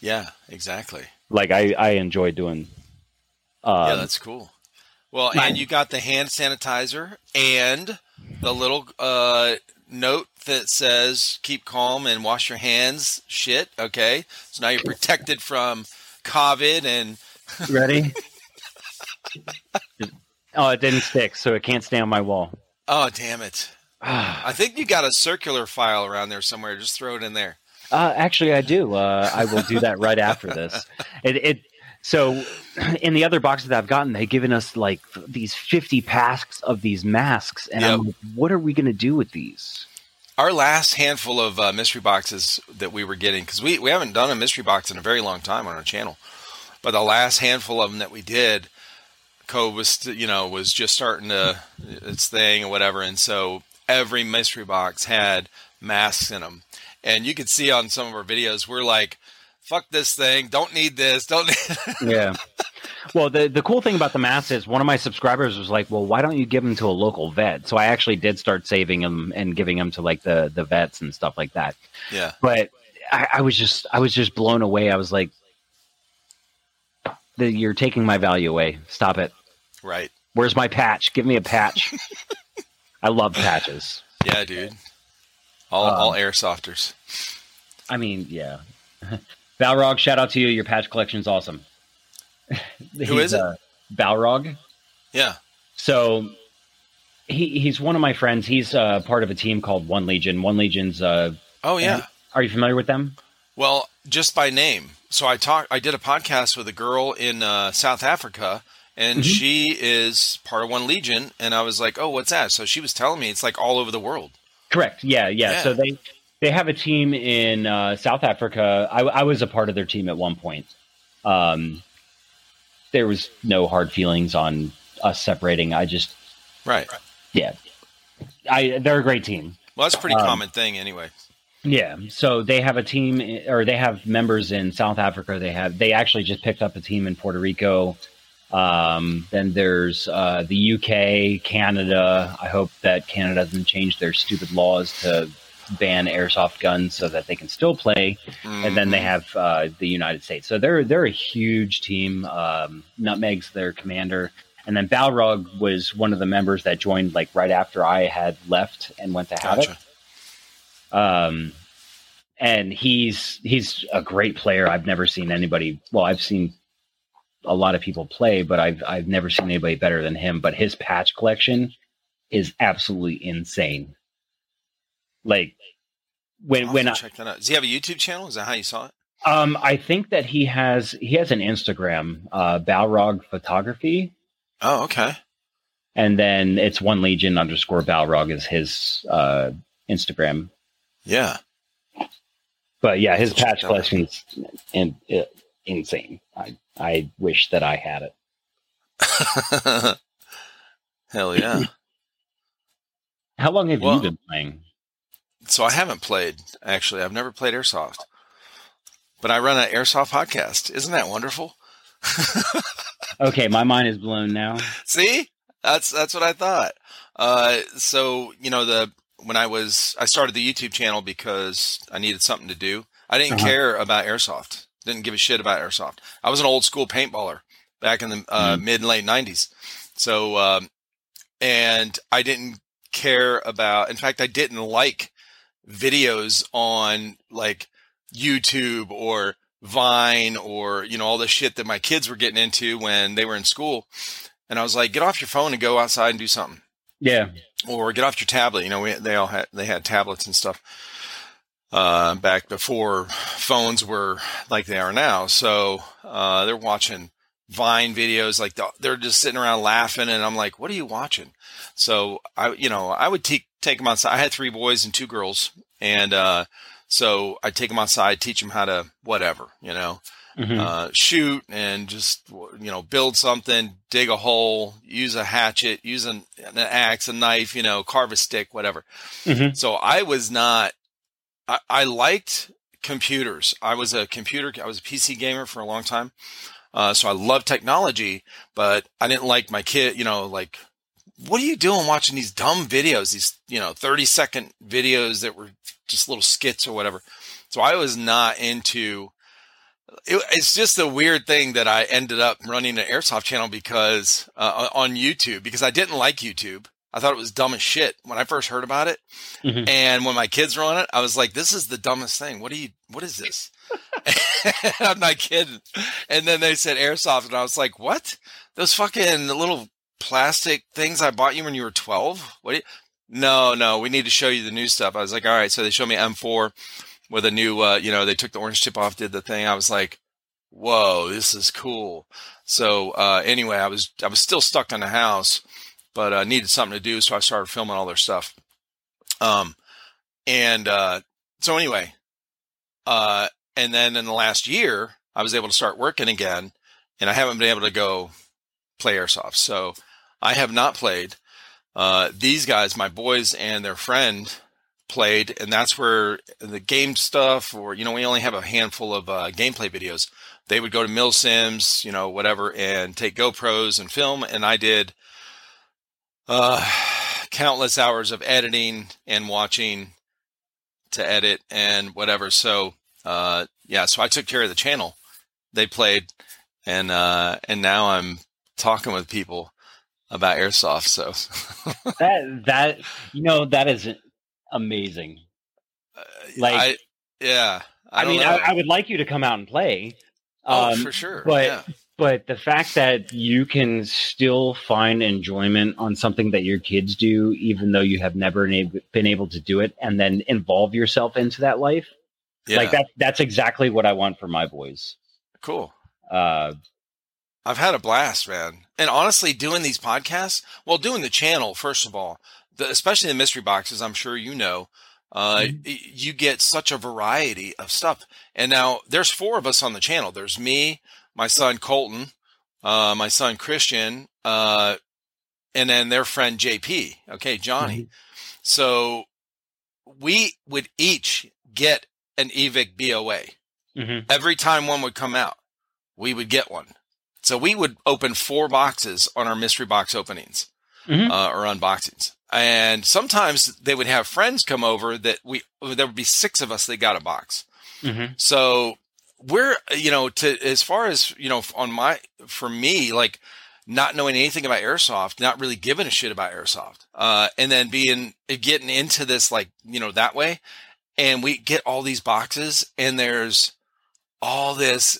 Yeah, exactly. Like I, I enjoy doing. Um, yeah, that's cool. Well, and you got the hand sanitizer and the little uh, note that says "keep calm and wash your hands." Shit. Okay, so now you're protected from COVID and ready. oh, it didn't stick, so it can't stay on my wall. oh damn it! I think you got a circular file around there somewhere. Just throw it in there. Uh, actually, I do. Uh, I will do that right after this. It, it so in the other boxes that I've gotten, they've given us like these fifty packs of these masks, and I'm like, what are we going to do with these? Our last handful of uh, mystery boxes that we were getting, because we, we haven't done a mystery box in a very long time on our channel, but the last handful of them that we did, Cove was you know was just starting to its thing or whatever, and so every mystery box had masks in them, and you could see on some of our videos we're like, "Fuck this thing! Don't need this! Don't." Need Yeah. Well, the the cool thing about the masks is one of my subscribers was like, "Well, why don't you give them to a local vet?" So I actually did start saving them and giving them to like the the vets and stuff like that. yeah, But I, I was just I was just blown away. I was like, the, "You're taking my value away. Stop it." right. Where's my patch? Give me a patch. I love patches. Yeah, dude. All Um, all airsofters. I mean, yeah. Balrog, shout out to you. Your patch collection's awesome. Who is it? Uh, Balrog. Yeah. So he he's one of my friends. He's uh, part of a team called One Legion. One Legion's. Uh, Oh yeah. are you familiar with them? Well, just by name. So I talked. I did a podcast with a girl in uh, South Africa, and Mhm. she is part of One Legion. And I was like, "Oh, what's that?" So she was telling me it's like all over the world. Correct. Yeah, yeah. Yeah. So they they have a team in uh, South Africa. I, I was a part of their team at one point. Um, there was no hard feelings on us separating. I just Right. yeah, I they're a great team. Well, that's a pretty Um, common thing anyway. Yeah, so they have a team, or they have members in South Africa. They have they actually just picked up a team in Puerto Rico. Um, then there's uh, the UK, Canada. I hope that Canada doesn't change their stupid laws to ban airsoft guns so that they can still play. And then they Mhm. have uh, the United States. So they're they're a huge team. Um, Nutmeg's their commander, and then Balrog was one of the members that joined like right after I had left and went to Havoc Gotcha. Um, and he's he's a great player. I've never seen anybody. Well, I've seen a lot of people play, but I've I've never seen anybody better than him. But his patch collection is absolutely insane. Like when I'll when I, check that out. Does he have a YouTube channel? Is that how you saw it? um I think that he has he has an Instagram, uh, Balrog Photography, Oh, okay. and then it's one Legion underscore Balrog is his uh, Instagram. Yeah. But yeah, his Check that patch collection's in, uh, insane. I I wish that I had it. Hell yeah. How long have Well- you been playing? So I haven't played actually. I've never played airsoft, but I run an airsoft podcast. Isn't that wonderful? Okay, my mind is blown now. See, that's that's what I thought. Uh, so you know the when I was I started the YouTube channel because I needed something to do. I didn't Uh-huh. care about airsoft. Didn't give a shit about airsoft. I was an old school paintballer back in the uh, Mhm. mid and late nineties. So um, and I didn't care about. In fact, I didn't like videos on like YouTube or Vine or you know all the shit that my kids were getting into when they were in school. And I was like, get off your phone and go outside and do something, Yeah, or get off your tablet. You know, we, they all had they had tablets and stuff uh, back before phones were like they are now. So uh, they're watching Vine videos, like the, they're just sitting around laughing, and I'm like, what are you watching? So I, you know, I would take take them outside. I had three boys and two girls, and uh, so I take them outside, teach them how to whatever, you know Mhm. uh, shoot and just you know build something, dig a hole, use a hatchet, use an, an axe, a knife, you know, carve a stick, whatever. Mhm. So I was not. I, I liked computers. I was a computer. I was a PC gamer for a long time. Uh, so I love technology, but I didn't like my kid. You know, like what are you doing watching these dumb videos? These you know thirty second videos that were just little skits or whatever. So I was not into it, it's just a weird thing that I ended up running an airsoft channel because uh, on YouTube because I didn't like YouTube. I thought it was dumb as shit when I first heard about it. Mhm. And when my kids were on it, I was like, "This is the dumbest thing. What do you? What is this?" I'm not kidding. And then they said airsoft, and I was like, "What? Those fucking little plastic things I bought you when you were 12? What? Do you, no, no, we need to show you the new stuff." I was like, "All right." So they showed me M4 with a new, uh, you know, they took the orange chip off, did the thing. I was like, "Whoa, this is cool." So uh, anyway, I was I was still stuck in the house, but uh, needed something to do, so I started filming all their stuff. Um, and uh, so anyway, uh, and then in the last year, I was able to start working again, and I haven't been able to go play airsoft. So I have not played. Uh, these guys, my boys and their friend, played, and that's where the game stuff, or you know, we only have a handful of uh, gameplay videos. They would go to MilSims, you know, whatever, and take GoPros and film, and I did uh, countless hours of editing and watching to edit and whatever. So uh, yeah, so I took care of the channel. They played, and uh, and now I'm talking with people about airsoft. So that that you know that is amazing. Like- I, yeah, I, I, mean. I, I would like you to come out and play. oh, Um, for sure. but- yeah. but the fact that you can still find enjoyment on something that your kids do, even though you have never been been able to do it, and then involve yourself into that life, yeah, like that, that's exactly what I want for my boys. cool. Uh, I've had a blast, man. And honestly, doing these podcasts, well, doing the channel, first of all, the, especially the mystery boxes, I'm sure you know, uh, Mhm. you get such a variety of stuff. And now there's four of us on the channel. There's me, my son Colton, uh, my son Christian, uh, and then their friend JP. Okay, Johnny. So we would each get an Evike BOA Mhm. every time one would come out. We would get one. So we would open four boxes on our mystery box openings Mhm. uh, or unboxings. And sometimes they would have friends come over that we, there would be six of us that got a box. Mhm. So we're, you know, to, as far as, you know, on my, for me, like not knowing anything about airsoft, not really giving a shit about airsoft, uh, and then being, getting into this, like, you know, that way. And we get all these boxes and there's all this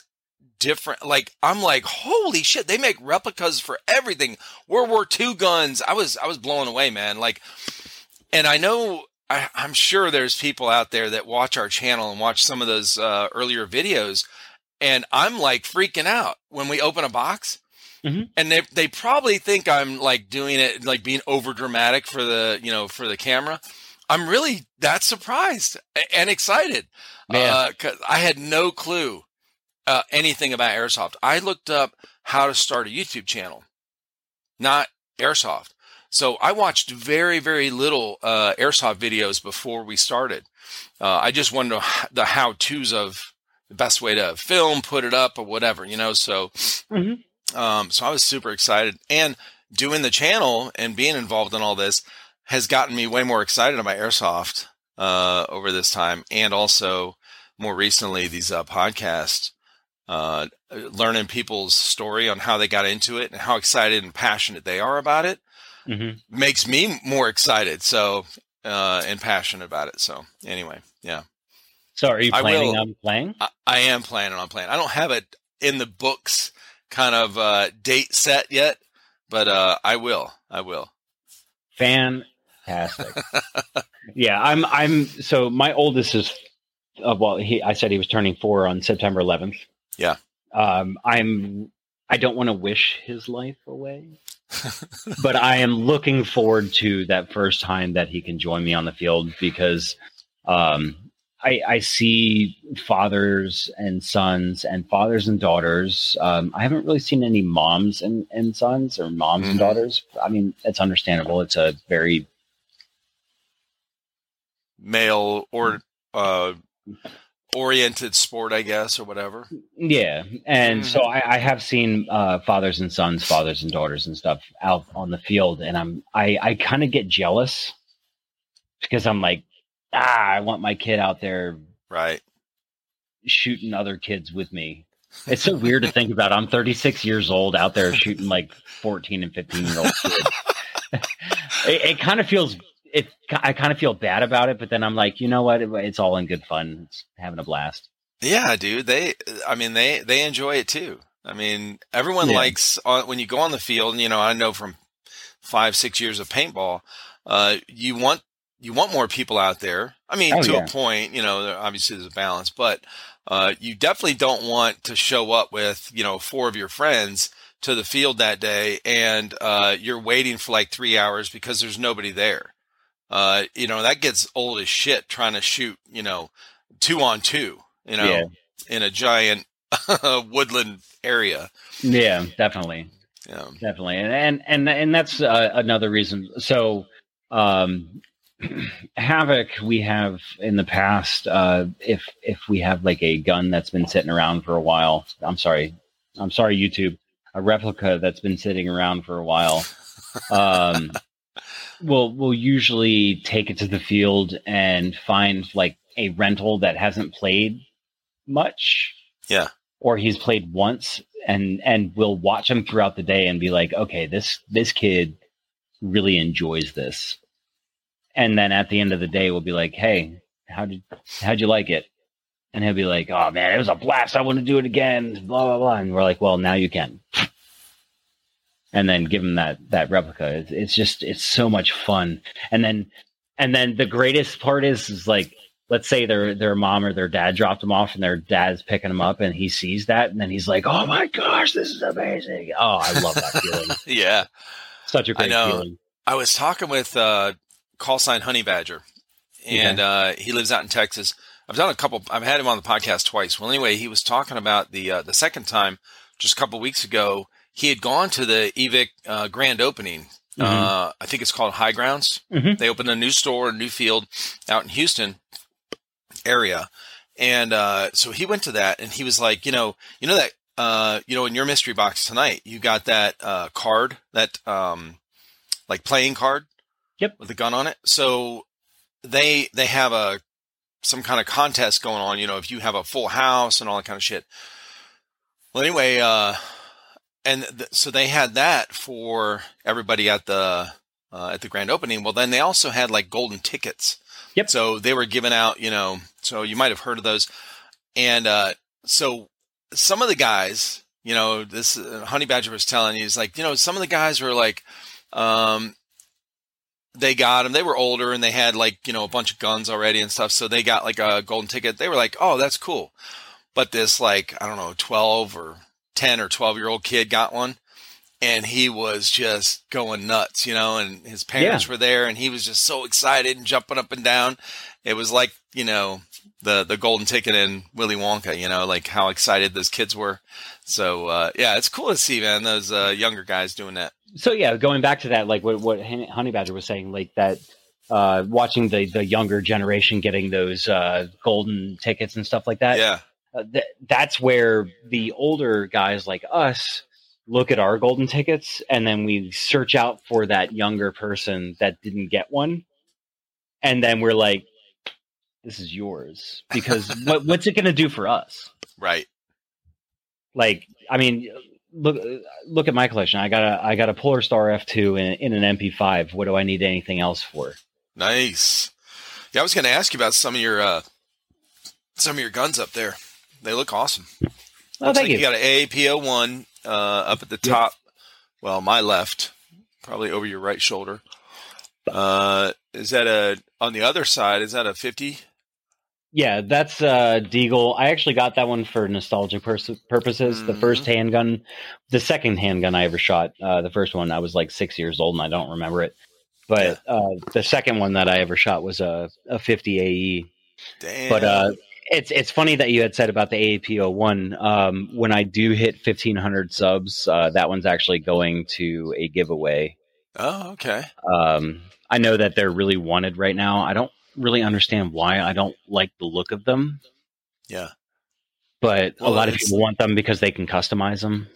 different, like, I'm like, holy shit, they make replicas for everything. World War II guns. I was, I was blown away, man. Like, and I know I, I'm sure there's people out there that watch our channel and watch some of those uh, earlier videos, and I'm like freaking out when we open a box, Mhm. and they they probably think I'm like doing it like being over dramatic for the you know for the camera. I'm really that surprised and excited Yeah. because I had no clue uh, anything about airsoft. I looked up how to start a YouTube channel, not airsoft. So I watched very, very little uh, airsoft videos before we started. Uh, I just wanted to the how tos of the best way to film, put it up, or whatever, you know. So, Mhm. um, so I was super excited, and doing the channel and being involved in all this has gotten me way more excited about airsoft uh, over this time, and also more recently these uh, podcasts. Uh, learning people's story on how they got into it and how excited and passionate they are about it Mhm. makes me more excited. So, uh, and passionate about it. So anyway, yeah, So, are you planning on playing? I, I am planning on playing. I don't have it in the books kind of, uh, date set yet, but, uh, I will, I will. Fantastic. yeah, I'm. I'm. So my oldest is. Uh, well, he. I said he was turning four on September 11th. Yeah. Um. I'm. I don't want to wish his life away, but I am looking forward to that first time that he can join me on the field because, um, I, I see fathers and sons and fathers and daughters. Um, I haven't really seen any moms and, and sons or moms and Mhm. daughters. I mean, it's understandable. It's a very Male or, uh, oriented sport, I guess, or whatever. yeah, and Mhm. so I, I have seen uh, fathers and sons, fathers and daughters and stuff out on the field, and I'm I I kind of get jealous because I'm like, ah, I want my kid out there Right. shooting other kids with me. It's so weird to think about. I'm 36 years old out there shooting like 14 and 15 year old kids. it, it kind of feels it. I kind of feel bad about it, but then I'm like, you know what? It's all in good fun. It's having a blast. Yeah, dude. They, I mean, they, they enjoy it too. I mean, everyone Yeah. likes uh, when you go on the field. You know, I know from five, six years of paintball, uh, you want you want more people out there. I mean, Oh, to yeah. a point. You know, obviously there's a balance, but uh, you definitely don't want to show up with you know four of your friends to the field that day, and uh, you're waiting for like three hours because there's nobody there. Uh, you know, that gets old as shit trying to shoot. You know, two on two. You know, Yeah. in a giant woodland area. Yeah, definitely. Yeah. definitely and and and, and that's uh, another reason so um havoc we have in the past uh if if we have like a gun that's been sitting around for a while i'm sorry i'm sorry youtube a replica that's been sitting around for a while um we'll we'll usually take it to the field and find like a rental that hasn't played much. Yeah. or he's played once and and we'll watch him throughout the day and be like okay this this kid really enjoys this. And then at the end of the day we'll be like hey how did how'd you like it? And he'll be like oh man it was a blast. I want to do it again. Blah blah blah. And we're like well now you can and then give him that that replica it's, it's just it's so much fun and then and then the greatest part is is like let's say their their mom or their dad dropped them off and their dad's picking them up and he sees that and then he's like oh my gosh this is amazing oh i love that feeling Yeah. such a great know. feeling I was talking with uh, call sign Honey Badger, and uh, he lives out in Texas. I've done a couple. I've had him on the podcast twice. Well, anyway, he was talking about the uh, the second time, just a couple weeks ago. He had gone to the Evike uh, grand opening Mhm. Uh, I think it's called High Grounds. Mhm. They opened a new store, a new field out in Houston area. And uh, so he went to that and he was like, you know, you know that, uh, you know, in your mystery box tonight, you got that uh, card, that um, like playing card. Yep. With the gun on it. So they they have a some kind of contest going on, you know, if you have a full house and all that kind of shit. Well, anyway, uh, and th- so they had that for everybody at the uh, at the grand opening. Well, then they also had like golden tickets. Yep. So they were giving out, you know, so you might have heard of those. And uh, so some of the guys, you know, this uh, Honey Badger was telling you, he's like, you know, some of the guys were like, um, they got them. They were older and they had like, you know, a bunch of guns already and stuff. So they got like a golden ticket. They were like, oh, that's cool. But this like, I don't know, 12 or 10 or 12 year old kid got one and he was just going nuts, you know, and his parents were there and he was just so excited and jumping up and down. It was like, you know, the, the golden ticket in Willy Wonka, you know, like how excited those kids were. So, uh, yeah, it's cool to see, man, those, uh, younger guys doing that. so yeah, going back to that, like what what Honey Badger was saying, like that, uh, watching the the younger generation getting those uh, golden tickets and stuff like that. Yeah. Uh, th- that's where the older guys like us look at our golden tickets and then we search out for that younger person that didn't get one, and then we're like, "This is yours," because what what's it going to do for us? Right. like i mean look look at my collection i got a i got a polar star f2 in, in an mp5 what do i need anything else for Nice. Yeah, I was going to ask you about some of your uh, some of your guns up there. They look awesome. oh Looks thank like you, you got an AAPO one uh, up at the Yep. top. Well, my left, probably over your right shoulder. Uh, is that a on the other side? Is that a fifty? yeah that's uh deagle i actually got that one for nostalgic pers- purposes the Mhm. first handgun the second handgun i ever shot uh the first one i was like six years old and i don't remember it but uh the second one that i ever shot was a, a 50 ae Damn. But uh, it's it's funny that you had said about the AAPO one. Um, when I do hit fifteen hundred subs, uh, that one's actually going to a giveaway. oh, okay. Um, I know that they're really wanted right now. I don't really understand why. I don't like the look of them, Yeah, but Well, a lot of people want them because they can customize them.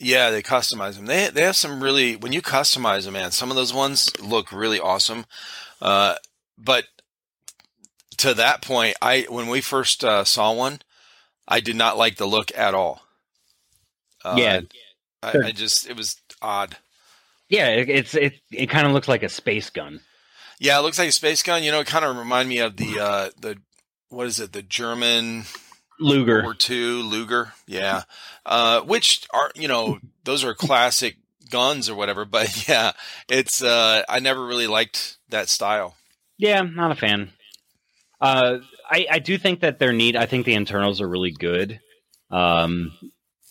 yeah. They customize them. They they have some really when you customize them, man. Some of those ones look really awesome. Uh, but to that point, I when we first uh, saw one, I did not like the look at all. Uh, Yeah. I. I just it was odd. Yeah, it, it's it it kind of looks like a space gun. Yeah, it looks like a space gun. You know, it kind of remind me of the uh, the what is it? The German Luger. War II Luger. Yeah, uh, which are you know those are classic guns or whatever. But yeah, it's uh, I never really liked that style. Yeah, not a fan. Uh, I, I do think that they're neat. I think the internals are really good. Um,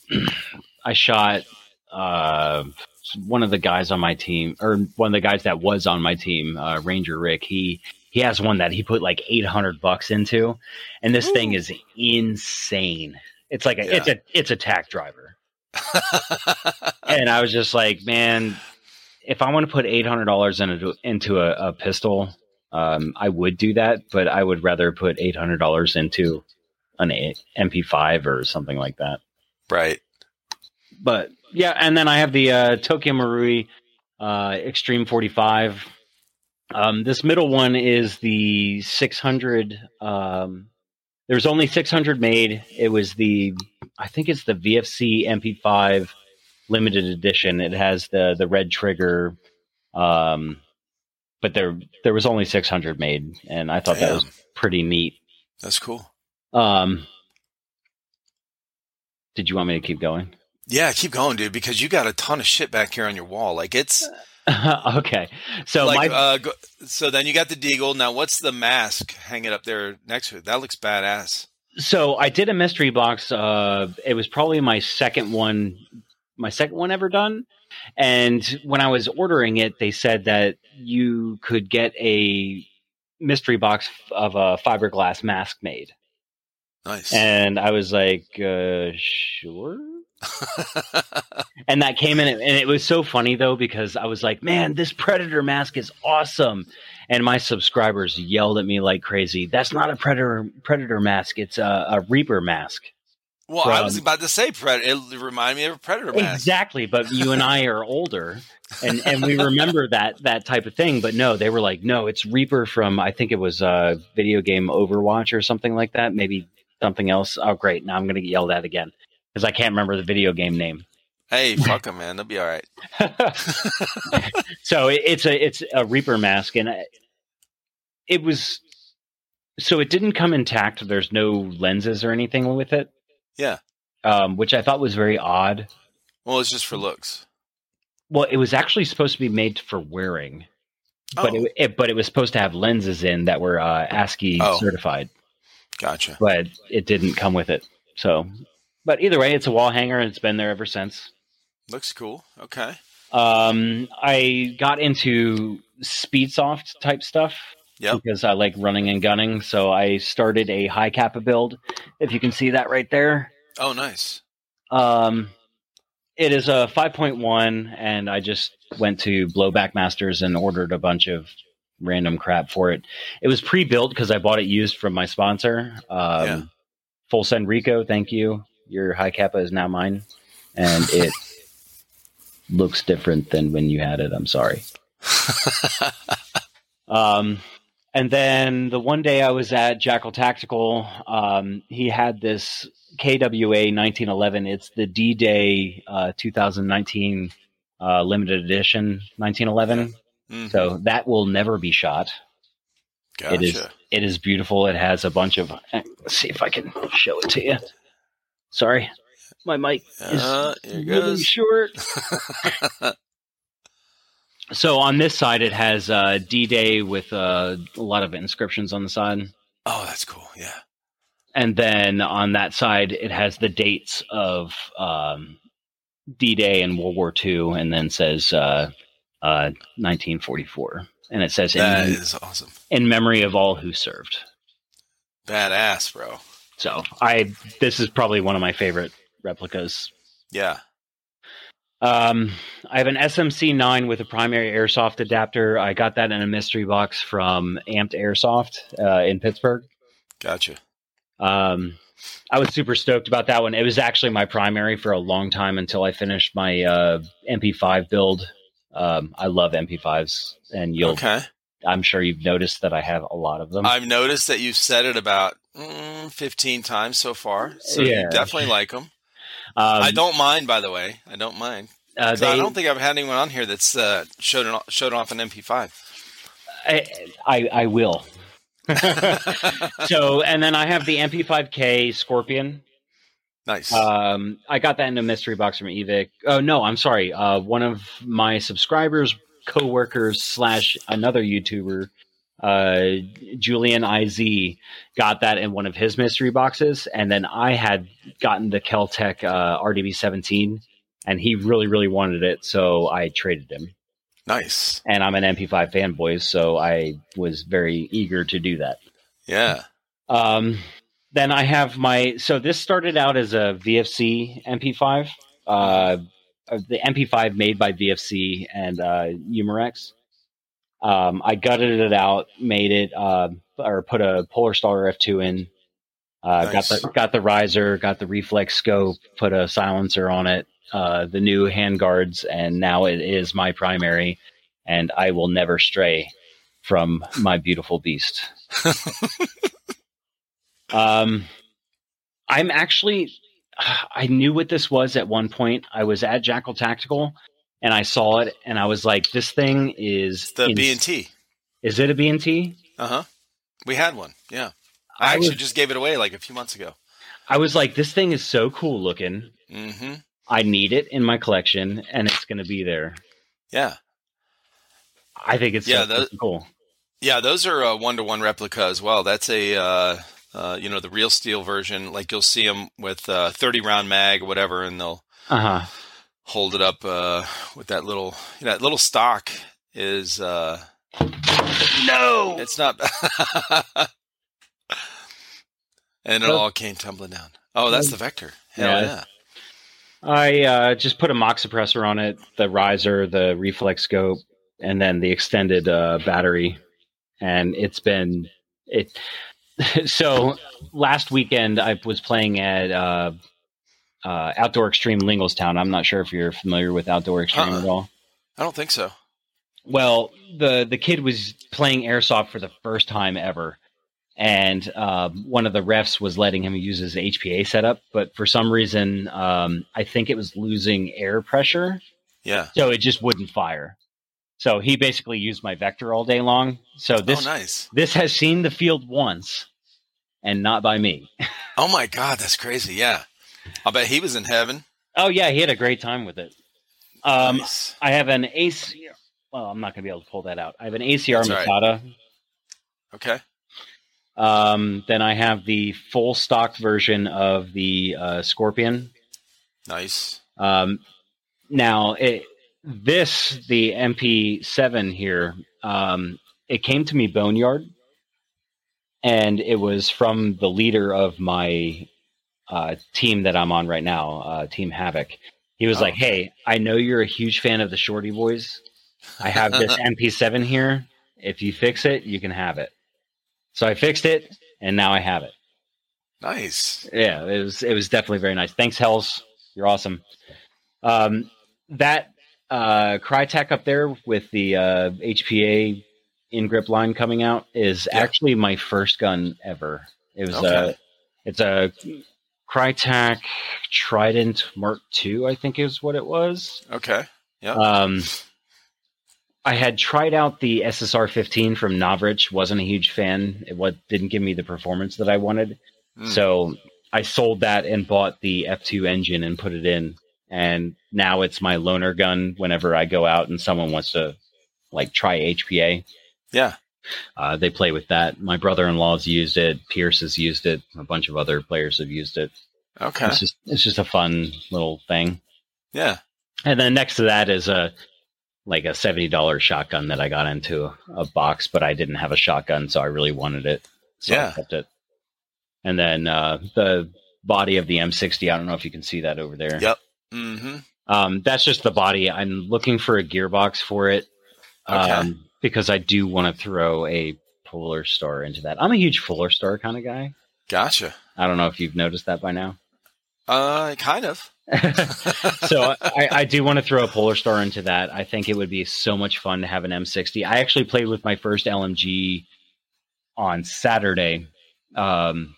I shot uh, one of the guys on my team, or one of the guys that was on my team, uh, Ranger Rick. He he has one that he put like 800 bucks into, and this thing is insane. It's like a Yeah. it's a it's a tack driver, and I was just like, man, if I want to put eight hundred dollars into into a, a pistol, um, I would do that, but I would rather put eight hundred dollars into an A- MP5 or something like that. right. But yeah, and then I have the uh, Tokyo Marui uh, Extreme 45. Um, this middle one is the 600. Um, there's only 600 made. It was the, I think it's the VFC MP5 limited edition. It has the the red trigger, um, but there there was only 600 made, and I thought that was pretty neat. That's cool. Um, did you want me to keep going? Yeah, keep going, dude, because you got a ton of shit back here on your wall. Like it's okay, so like my uh, go, so then you got the deagle. Now, what's the mask hanging up there next to it? That looks badass. So I did a mystery box. Uh, it was probably my second one, my second one ever done. And when I was ordering it, they said that you could get a mystery box of a fiberglass mask made. Nice. And I was like, uh, sure. and that came in, and it was so funny though because I was like, "Man, this predator mask is awesome!" And my subscribers yelled at me like crazy. That's not a predator predator mask; it's a, a reaper mask. Well, I was about to say predator. It reminded me of a predator mask. Exactly, but you and I are older, and and we remember that that type of thing. But no, they were like, no, it's Reaper from I think it was a video game Overwatch or something like that. Maybe something else. Oh, great! Now I'm going to get yelled at again because I can't remember the video game name. Hey, fuck them, man. They'll be all right. so it, it's a it's a Reaper mask, and it was so it didn't come intact. There's no lenses or anything with it. Yeah, um, which I thought was very odd. Well, it's just for looks. Well, it was actually supposed to be made for wearing, but oh. it, it, but it was supposed to have lenses in that were uh, ANSI oh. certified. Gotcha. But it didn't come with it. So, but either way, it's a wall hanger and it's been there ever since. Looks cool. Okay. Um, I got into Speedsoft type stuff. Yeah. Because I like running and gunning, so I started a hi-capa build. If you can see that right there. Oh, nice. Um, it is a 5.1, and I just went to Blowback Masters and ordered a bunch of random crap for it. It was pre-built because I bought it used from my sponsor. Um, yeah. Full send Rico, thank you. Your hi-capa is now mine, and it looks different than when you had it. I'm sorry. um, and then the one day I was at Jackal Tactical, um, he had this KWA 1911. It's the D Day uh, 2019 uh, limited edition 1911. Mm-hmm. So that will never be shot. Gotcha. It is it is beautiful. It has a bunch of. Let's see if I can show it to you. Sorry, my mic is uh, really short. so on this side, it has uh, D Day with uh, a lot of inscriptions on the side. Oh, that's cool. Yeah. And then on that side, it has the dates of um, D Day and World War II, and then says 1944, uh, and it says that in, is awesome in memory of all who served. Badass, bro. So I this is probably one of my favorite replicas. Yeah. Um, I have an SMC nine with a primary airsoft adapter. I got that in a mystery box from Amped Airsoft uh, in Pittsburgh. Gotcha. Um, I was super stoked about that one. It was actually my primary for a long time until I finished my uh, MP5 build um, I love MP5s, and you'll. Okay. I'm sure you've noticed that I have a lot of them. I've noticed that you've said it about mm, 15 times so far, so yeah. you definitely like them. Um, I don't mind, by the way. I don't mind. Uh, they, I don't think I've had anyone on here that's uh, showed an, showed off an MP5. I I, I will. so, and then I have the MP5K Scorpion. Nice. Um, I got that in a mystery box from Evike. Oh no, I'm sorry. Uh, one of my subscribers, co-workers slash another YouTuber, uh, Julian Iz, got that in one of his mystery boxes, and then I had gotten the Keltec uh, RDB 17, and he really, really wanted it, so I traded him. Nice. And I'm an MP5 fanboy, so I was very eager to do that. Yeah. Um, then I have my so this started out as a VFC MP5, uh, the MP5 made by VFC and uh, Umarex. Um, I gutted it out, made it, uh, or put a Polar Star F2 in. Uh, nice. Got the got the riser, got the reflex scope, put a silencer on it, uh, the new hand guards, and now it is my primary, and I will never stray from my beautiful beast. Um, I'm actually, I knew what this was at one point. I was at Jackal Tactical and I saw it and I was like, this thing is the B and T. Is it a B and T? Uh huh. We had one. Yeah. I, I actually was, just gave it away like a few months ago. I was like, this thing is so cool looking. Mm-hmm. I need it in my collection and it's going to be there. Yeah. I think it's yeah, so those, cool. Yeah, those are a one to one replica as well. That's a uh, uh, you know, the real steel version, like you'll see them with uh, 30 round mag or whatever, and they'll uh-huh. Hold it up uh, with that little, you know, that little stock is. Uh, no, it's not. and it all came tumbling down. Oh, that's the Vector. Hell yeah. yeah. I uh, just put a mock suppressor on it, the riser, the reflex scope, and then the extended uh, battery, and it's been it. so last weekend I was playing at uh, uh, Outdoor Extreme Linglestown. I'm not sure if you're familiar with Outdoor Extreme Uh-uh. at all. I don't think so. Well, the the kid was playing airsoft for the first time ever, and um, one of the refs was letting him use his HPA setup, but for some reason, um, I think it was losing air pressure, Yeah. so it just wouldn't fire. So he basically used my vector all day long. So this oh, nice. this has seen the field once, and not by me. Oh my God, that's crazy. Yeah. I bet he was in heaven. Oh yeah, he had a great time with it. Um, nice. I have an AC. Well, I'm not going to be able to pull that out. I have an ACR That's right. Okay. Um, then I have the full stock version of the uh, Scorpion. Nice. Um, now, it, this, the MP7 here, um, it came to me Boneyard, and it was from the leader of my uh, team that I'm on right now, uh, Team Havoc. He was Oh. like, Hey, I know you're a huge fan of the Shorty Boys. I have this MP7 here. If you fix it, you can have it. So I fixed it, and now I have it. nice. Yeah, it was it was definitely very nice. Thanks, Hells. You're awesome. Um, that uh, Krytac up there with the uh, HPA in grip line coming out is Yeah. actually my first gun ever. It was Okay. a it's a Krytac Trident Mark II, I think is what it was. Okay. Yeah. Um, I had tried out the SSR 15 from Novritsch, wasn't a huge fan. It what didn't give me the performance that I wanted. Hmm. So I sold that and bought the F2 engine and put it in. And now it's my loaner gun whenever I go out and someone wants to like try HPA. Yeah. Uh, they play with that. My brother in law's used it. Pierce has used it. A bunch of other players have used it. Okay. It's just it's just a fun little thing. Yeah. And then next to that is a like a seventy dollars shotgun that I got into a box, but I didn't have a shotgun, so I really wanted it. So Yeah. I kept it. And then uh, the body of the M60. I don't know if you can see that over there. Yep. Mm-hmm. Um, that's just the body. I'm looking for a gearbox for it Okay. um, because I do want to throw a Polar Star into that. I'm a huge Polar Star kind of guy. Gotcha. I don't know if you've noticed that by now. Uh, kind of. so I, I do want to throw a Polar Star into that. I think it would be so much fun to have an M60. I actually played with my first LMG on Saturday. Um,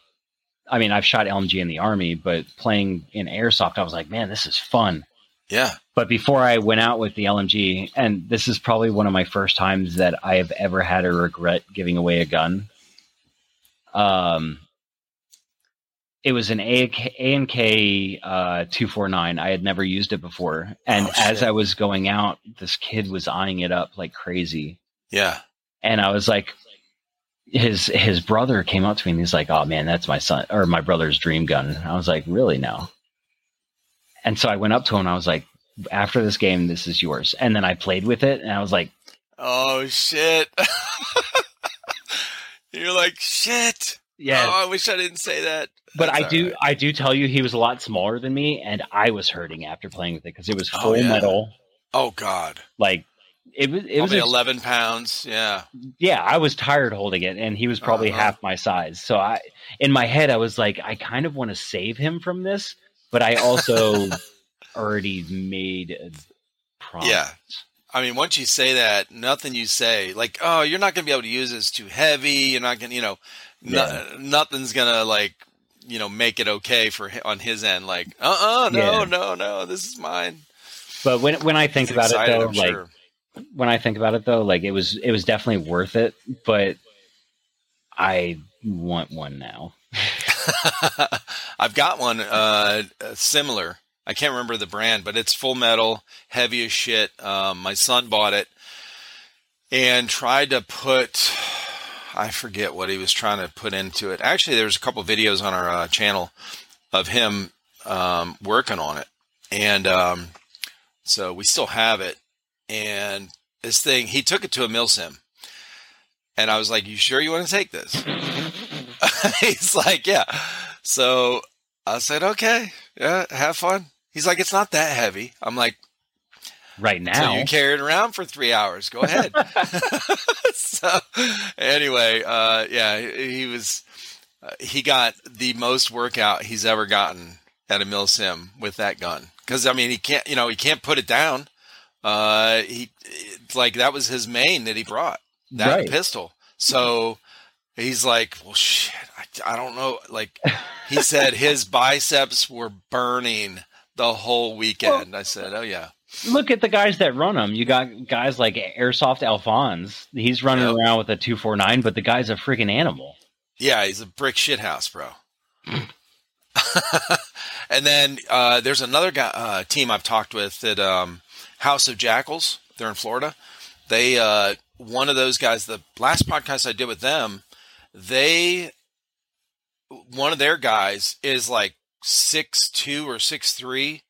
I mean, I've shot LMG in the army, but playing in airsoft, I was like, man, this is fun. Yeah. But before I went out with the LMG, and this is probably one of my first times that I have ever had a regret giving away a gun. Um, it was an A&K uh, 249. I had never used it before. And Oh, as. I was going out, this kid was eyeing it up like crazy. Yeah. And I was like, his his brother came up to me and he's like, "Oh man, that's my son or my brother's dream gun." I was like, "Really now?" And so I went up to him and I was like, "After this game, this is yours." And then I played with it and I was like, Oh shit. You're like shit. "Yeah." Oh, I wish I didn't say that. but That's I do right. I do tell you, he was a lot smaller than me, and I was hurting after playing with it because it was Oh, full yeah. metal. Oh god. Like it was it was Probably a- eleven pounds. Yeah. yeah, I was tired holding it, and he was probably Uh-huh. half my size. So I, in my head, I was like, I kind of want to save him from this, but I also already made a promise. Yeah. I mean, once you say that, nothing you say, like, oh, you're not going to be able to use it. It's too heavy. You're not going to, you know, no, Yeah. nothing's going to, like, you know, make it okay for on his end. Like, uh uh no, Yeah. no, no, this is mine. But when when I think about excited, it though, I'm like sure. when I think about it though, like it was it was definitely worth it. But I want one now. I've got one uh, uh, similar. I can't remember the brand, but it's full metal, heavy as shit. Um, my son bought it and tried to put. I forget what he was trying to put into it. Actually, there's a couple videos on our uh, channel of him um, working on it, and um, so we still have it. And this thing, he took it to a milsim, and I was like, "You sure you want to take this?" He's like, "Yeah." So I said, "Okay, yeah, have fun." He's like, it's not that heavy. I'm like, right so now. you carry it around for three hours. Go ahead. so anyway, uh, yeah, he, he was, uh, he got the most workout he's ever gotten at a milsim with that gun. Cause I mean, he can't, you know, he can't put it down. Uh, he, it's like that was his main that he brought that Right. pistol. So he's like, well, shit, I, I don't know. Like he said, his biceps were burning the whole weekend. I said, oh yeah. Look at the guys that run them. You got guys like Airsoft Alphonse. He's running around with a 249, but the guy's a freaking animal. Yeah, he's a brick shit house, bro. and then uh, there's another guy uh, team I've talked with at um, House of Jackals. They're in Florida. They uh, one of those guys. The last podcast I did with them, they one of their guys is like six two or six three,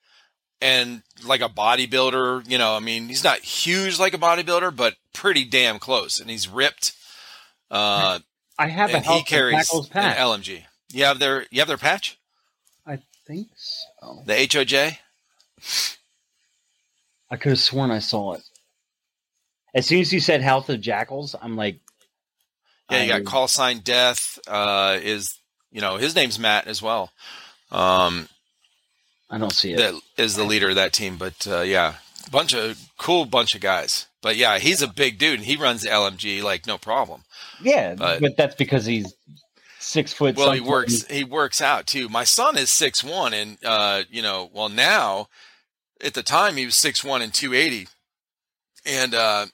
and like a bodybuilder. You know, I mean, he's not huge like a bodybuilder, but pretty damn close. And he's ripped. Uh, I have a he carries an. LMG. You have their you have their patch, I think so. the HOJ. I could have sworn I saw it. As soon as you said House of Jackals, I'm like, Yeah, you got call sign death. Uh, is you know his name's Matt as well. Um, I don't see it. that is the leader of that team. But uh, yeah, bunch of cool bunch of guys. But yeah, he's a big dude and he runs the LMG like no problem. yeah, but- but that's because he's six foot. Well, he works he works out too. My son is six one and uh, you know, well now at the time he was six one and two eighty. And uh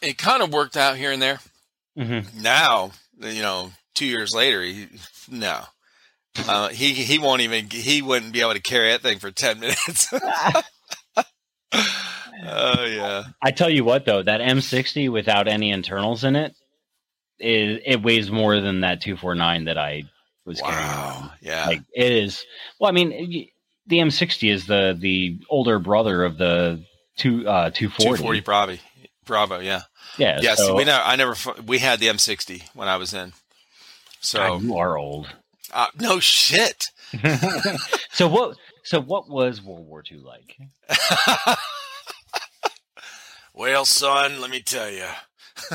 it kind of worked out here and there. Mhm. now, you know, two years later, he, no, uh, he he won't even he wouldn't be able to carry that thing for ten minutes. Oh yeah, I tell you what, though, that M60 without any internals in it, is it weighs more than that 249 that I was carrying wow, yeah, Like it is. Well, I mean, the M60 is the the older brother of the two uh, 240. two forty Bravo, Bravo, yeah, Yeah. yeah. so, we never, I never, we had the M sixty when I was in. So God, you are old. uh, no shit. so what? So what was World War II like? well, son, let me tell you.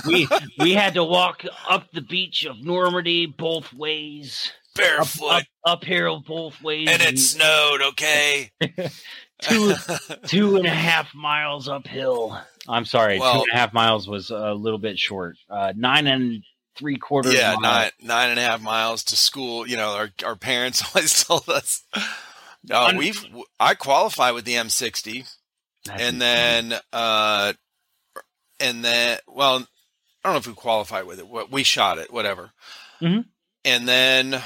We we had to walk up the beach of Normandy both ways, Barefoot, up, uphill both ways, and it snowed. Okay. two two and a half miles uphill. I'm sorry, Well- two and a half miles was a little bit short. Uh, nine and three quarters. yeah, mile. nine nine and a half miles to school. You know, our our parents always told us. No, Un- we've I qualify with the M60, That's and then uh, and then well, I don't know if we qualified with it. What we shot it, whatever. Mhm. And then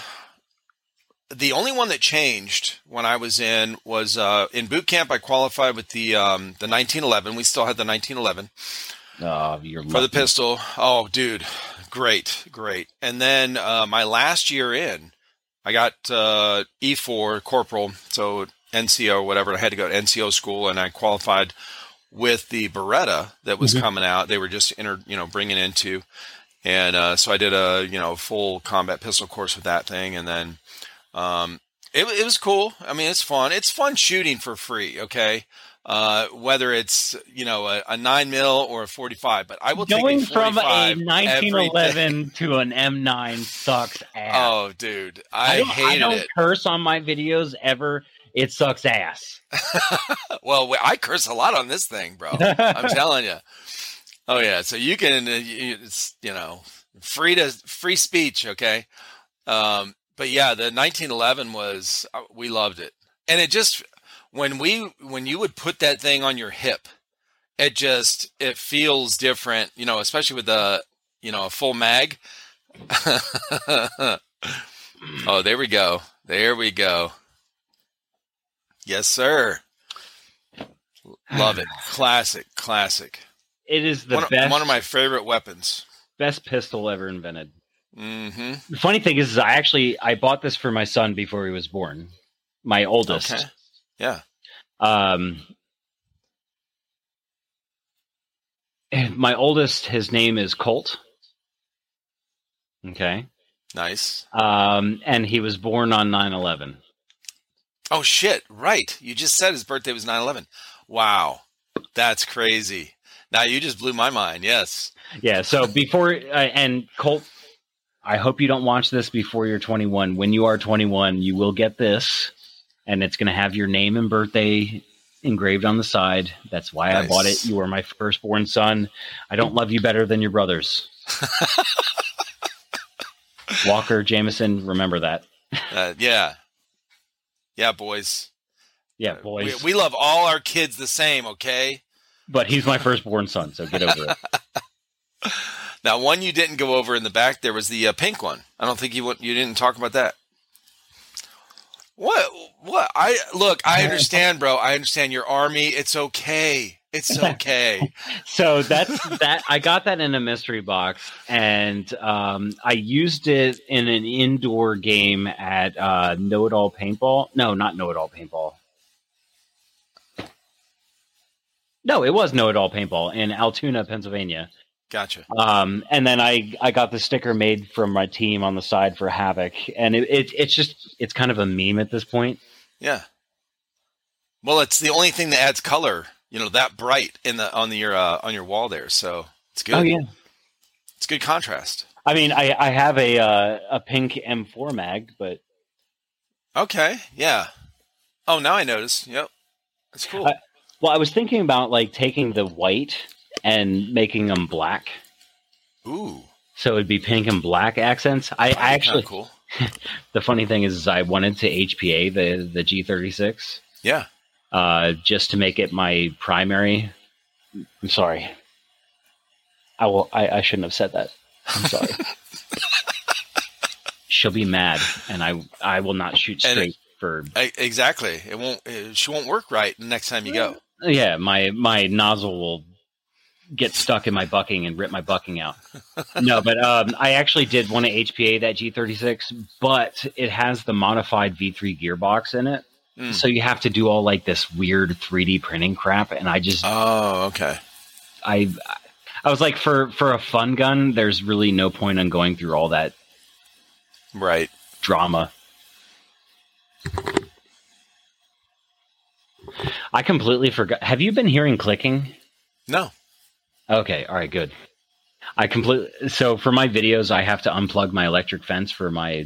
the only one that changed when I was in was uh, in boot camp. I qualified with the um, the 1911. We still had the 1911 Oh, you're for the pistol. Oh, dude, great, great. And then uh, my last year in, I got uh, E4 corporal, so NCO or whatever. I had to go to NCO school, and I qualified with the Beretta that was Mhm. coming out. They were just inter, you know, bringing into, and uh, so I did a you know full combat pistol course with that thing, and then um, it, it was cool. I mean, it's fun. It's fun shooting for free. Okay. Uh, whether it's you know a, a nine mil or a forty five, but I will Going from a 45 every day. 1911 to an M9 sucks ass. Oh, dude, I, don't, hated don't it. curse on my videos ever. It sucks ass. Well, I curse a lot on this thing, bro. I'm telling you. Oh yeah, so you can uh, you- it's you know free to free speech, okay? Um, but yeah, the 1911 was uh, we loved it, and it just when we when you would put that thing on your hip, it just it feels different, you know, especially with the you know a full mag. oh, there we go. There we go. Yes, sir. Love it. Classic, classic. It is the one, best, one of my favorite weapons. best pistol ever invented. Hmm The funny thing is, is I actually I bought this for my son before he was born, my oldest. Okay. Yeah. Um, and my oldest, his name is Colt. Okay. Nice. Um, and he was born on 9 11. Oh shit! Right, you just said his birthday was 9/11. Wow, that's crazy. Now you just blew my mind. Yes. Yeah. So before uh, and Colt, I hope you don't watch this before you're 21. When you are 21, you will get this, and it's going to have your name and birthday engraved on the side. That's why nice. I bought it. You are my firstborn son. I don't love you better than your brothers. Walker Jameson, remember that. Uh, yeah. Yeah, boys. Yeah, boys. We, we, love all our kids the same, okay? But he's my firstborn son, so get over it. now, one you didn't go over in the back there was the uh, pink one. I don't think you you didn't talk about that. What? What? I look. I understand, bro. I understand your army. It's okay. It's okay. so that's that. I got that in a mystery box, and um, I used it in an indoor game at uh, Know It All Paintball. No, not Know It All Paintball. No, it was Know It All Paintball in Altoona, Pennsylvania. Gotcha. Um, and then I I got the sticker made from my team on the side for Havoc, and it, it it's just it's kind of a meme at this point. Yeah. Well, it's the only thing that adds color you know that bright in the on the your uh, on your wall there. So it's good. Oh yeah, it's good contrast. I mean, I I have a uh, a pink M4 mag, but okay, yeah. Oh, now I notice. Yep, that's cool. Uh, well, I was thinking about like taking the white and making them black. Ooh. So it'd be pink and black accents. I, I actually cool. the funny thing is, is, I wanted to HPA the the G36. Yeah uh, just to make it my primary. I'm sorry. I will. I, I shouldn't have said that. I'm sorry. She'll be mad, and I I will not shoot straight it, for exactly. It won't. It, she won't work right the next time you go. Yeah, my my nozzle will get stuck in my bucking and rip my bucking out. no, but um, I actually did want to HPA that G36, but it has the modified V3 gearbox in it. Mm. So you have to do all like this weird 3D printing crap, and I just oh okay. I I was like for for a fun gun, there's really no point in going through all that right drama. I completely forgot. Have you been hearing clicking? No. Okay. All right. Good. I completely. So for my videos, I have to unplug my electric fence for my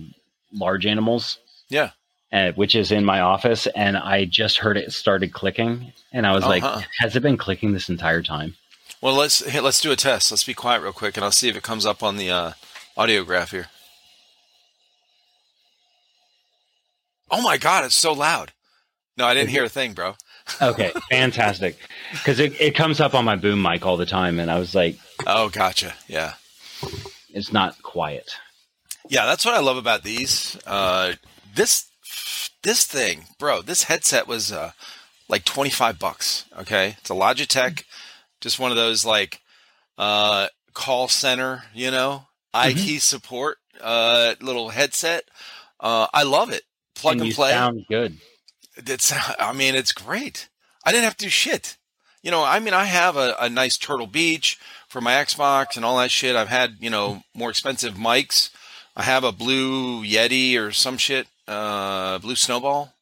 large animals. Yeah uh, which is in my office, and I just heard it started clicking, and I was uh-huh. like, "Has it been clicking this entire time?" Well, let's let's do a test. Let's be quiet real quick, and I'll see if it comes up on the uh, audiograph here. Oh my god, it's so loud! No, I didn't hear a thing, bro. Okay, fantastic. Because it, it comes up on my boom mic all the time, and I was like, "Oh, gotcha." Yeah, it's not quiet. Yeah, that's what I love about these. Uh, this this thing, bro, this headset was uh, like 25 bucks. Okay. It's a Logitech, just one of those like uh, call center, you know, mm-hmm. IT support uh, little headset. Uh, I love it. Plug and, and play. Sound good. It's, I mean, it's great. I didn't have to do shit. You know, I mean, I have a, a nice Turtle Beach for my Xbox and all that shit. I've had, you know, more expensive mics. I have a blue Yeti or some shit uh, Blue Snowball,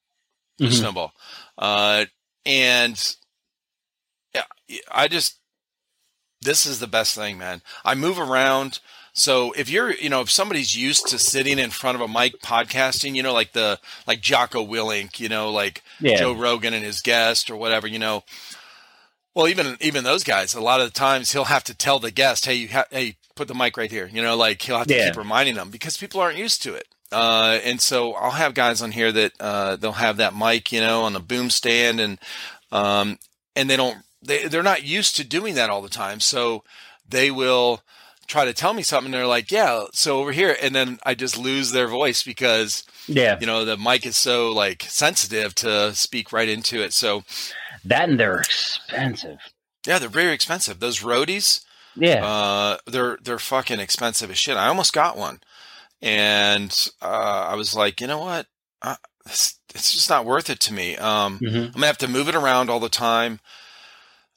Blue mm-hmm. Snowball, uh, and yeah, I just this is the best thing, man. I move around. So if you're, you know, if somebody's used to sitting in front of a mic podcasting, you know, like the like Jocko Willink, you know, like yeah. Joe Rogan and his guest or whatever, you know. Well, even even those guys, a lot of the times he'll have to tell the guest, "Hey, you ha- hey, put the mic right here." You know, like he'll have to yeah. keep reminding them because people aren't used to it. Uh, and so I'll have guys on here that uh, they'll have that mic, you know, on the boom stand, and um, and they don't they they're not used to doing that all the time, so they will try to tell me something. they're like, yeah, so over here, and then I just lose their voice because yeah, you know, the mic is so like sensitive to speak right into it. So that and they're expensive. Yeah, they're very expensive. Those Rodes yeah, uh, they're they're fucking expensive as shit. I almost got one and uh, I was like, you know what, uh, it's, it's, just not worth it to me. Um, mm-hmm. I'm gonna have to move it around all the time.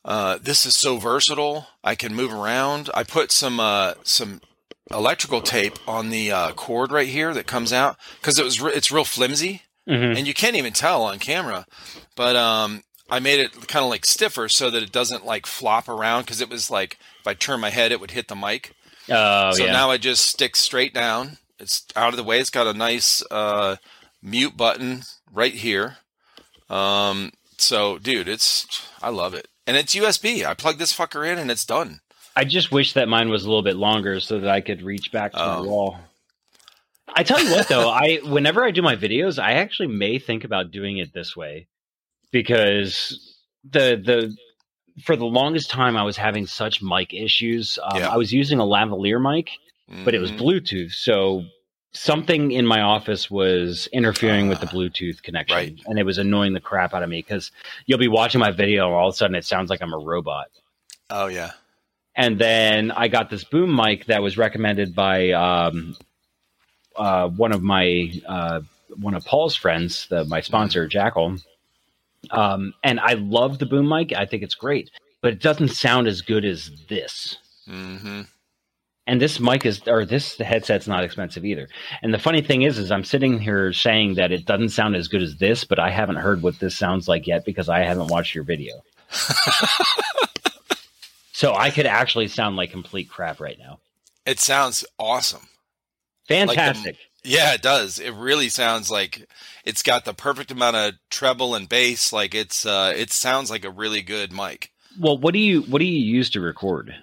Uh, this is so versatile. I can move around. I put some uh, some electrical tape on the uh, cord right here that comes out because it was re- it's real flimsy. Mhm. and you can't even tell on camera. But um, I made it kind of like stiffer so that it doesn't like flop around because it was like if I turn my head, it would hit the mic. Oh so yeah. now I just stick straight down. It's out of the way. It's got a nice uh, mute button right here. Um, so dude, it's I love it, and it's USB. I plug this fucker in, and it's done. I just wish that mine was a little bit longer so that I could reach back to Oh. my wall. I tell you what though, I whenever I do my videos, I actually may think about doing it this way because the the for the longest time I was having such mic issues. Um, Yeah. I was using a lavalier mic, but it was Mhm. Bluetooth, so something in my office was interfering with the Ah, Bluetooth connection, right. and it was annoying the crap out of me because you'll be watching my video, and all of a sudden it sounds like I'm a robot. Oh yeah. And then I got this boom mic that was recommended by um, uh, one of my uh, one of Paul's friends, the, my sponsor Jackal. Um, and I love the boom mic. I think it's great, but it doesn't sound as good as this. hmm And this mic is, or this headset's not expensive either. And the funny thing is, is I'm sitting here saying that it doesn't sound as good as this, but I haven't heard what this sounds like yet because I haven't watched your video. so I could actually sound like complete crap right now. It sounds awesome. Fantastic. Yeah, it does. It really sounds like it's got the perfect amount of treble and bass. Like it's uh it sounds like a really good mic. well, what do you what do you use to record?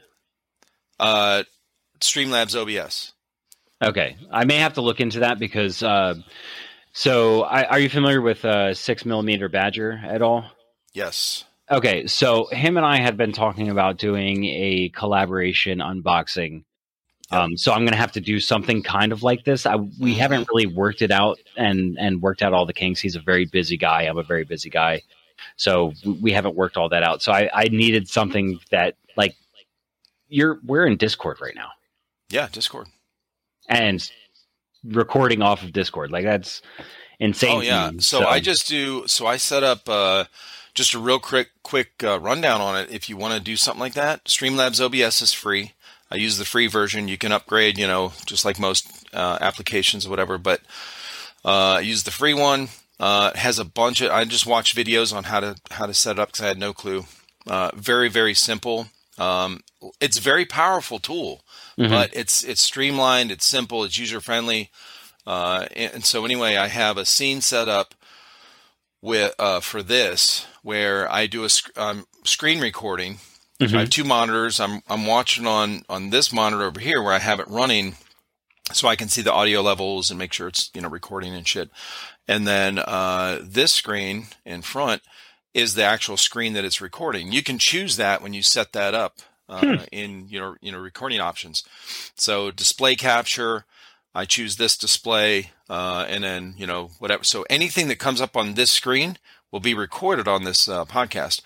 Uh Streamlabs OBS. Okay, I may have to look into that because. Uh, so, I, are you familiar with uh, six millimeter Badger at all? Yes. Okay, so him and I had been talking about doing a collaboration unboxing. Um, so I'm going to have to do something kind of like this. I, we Mhm. haven't really worked it out and and worked out all the kinks. He's a very busy guy. I'm a very busy guy, so we haven't worked all that out. So I, I needed something that like you're we're in Discord right now Yeah, Discord. and recording off of Discord. Like that's insane. Oh yeah. me. So, I just do so I set up uh just a real quick quick uh, rundown on it if you want to do something like that. Streamlabs OBS is free. I use the free version. You can upgrade, you know, just like most uh, applications or whatever, but uh, I use the free one. Uh, it has a bunch of I just watched videos on how to how to set it up because I had no clue. Uh, very very simple. Um, it's a very powerful tool, Mhm. but it's it's streamlined. It's simple. It's user friendly. Uh, and, and so anyway, I have a scene set up with uh, for this where I do a sc- um, screen recording. So I have two monitors. I'm I'm watching on on this monitor over here where I have it running, so I can see the audio levels and make sure it's you know recording and shit. And then uh, this screen in front is the actual screen that it's recording. You can choose that when you set that up uh, Hmm. in your you know recording options. So display capture, I choose this display, uh, and then you know whatever. So anything that comes up on this screen will be recorded on this uh, podcast,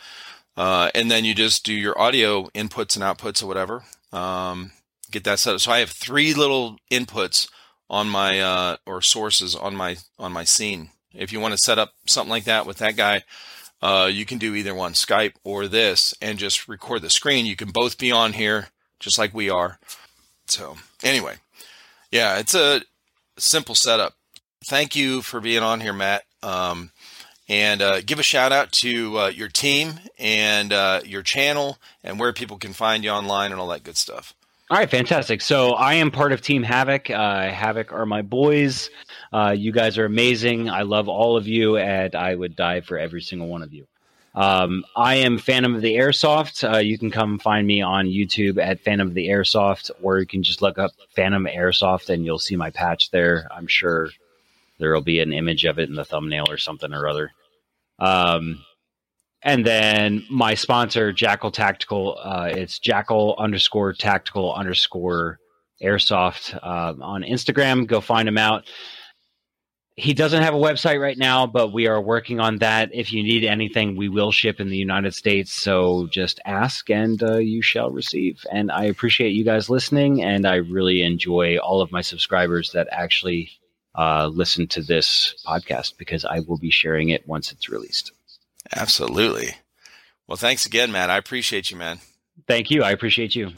uh, and then you just do your audio inputs and outputs or whatever. Um, get that set up. So I have three little inputs on my uh, or sources on my on my scene. If you want to set up something like that with that guy, uh, you can do either one, Skype or this, and just record the screen. You can both be on here, just like we are. So anyway, yeah, it's a simple setup. Thank you for being on here, Matt. Um, and uh, give a shout out to uh, your team and uh, your channel and where people can find you online and all that good stuff. All right, fantastic. So I am part of Team Havoc. Uh, Havoc are my boys. Uh, you guys are amazing. I love all of you, and I would die for every single one of you. Um, I am Phantom of the Airsoft. Uh, you can come find me on YouTube at Phantom of the Airsoft, or you can just look up Phantom Airsoft and you'll see my patch there. I'm sure there will be an image of it in the thumbnail or something or other. Um, and then my sponsor, Jackal Tactical, uh, it's Jackal underscore tactical underscore airsoft uh, on Instagram. Go find him out. He doesn't have a website right now, but we are working on that. If you need anything, we will ship in the United States. So just ask and uh, you shall receive. And I appreciate you guys listening. And I really enjoy all of my subscribers that actually uh, listen to this podcast because I will be sharing it once it's released. Absolutely. Well, thanks again, Matt. I appreciate you, man. Thank you. I appreciate you.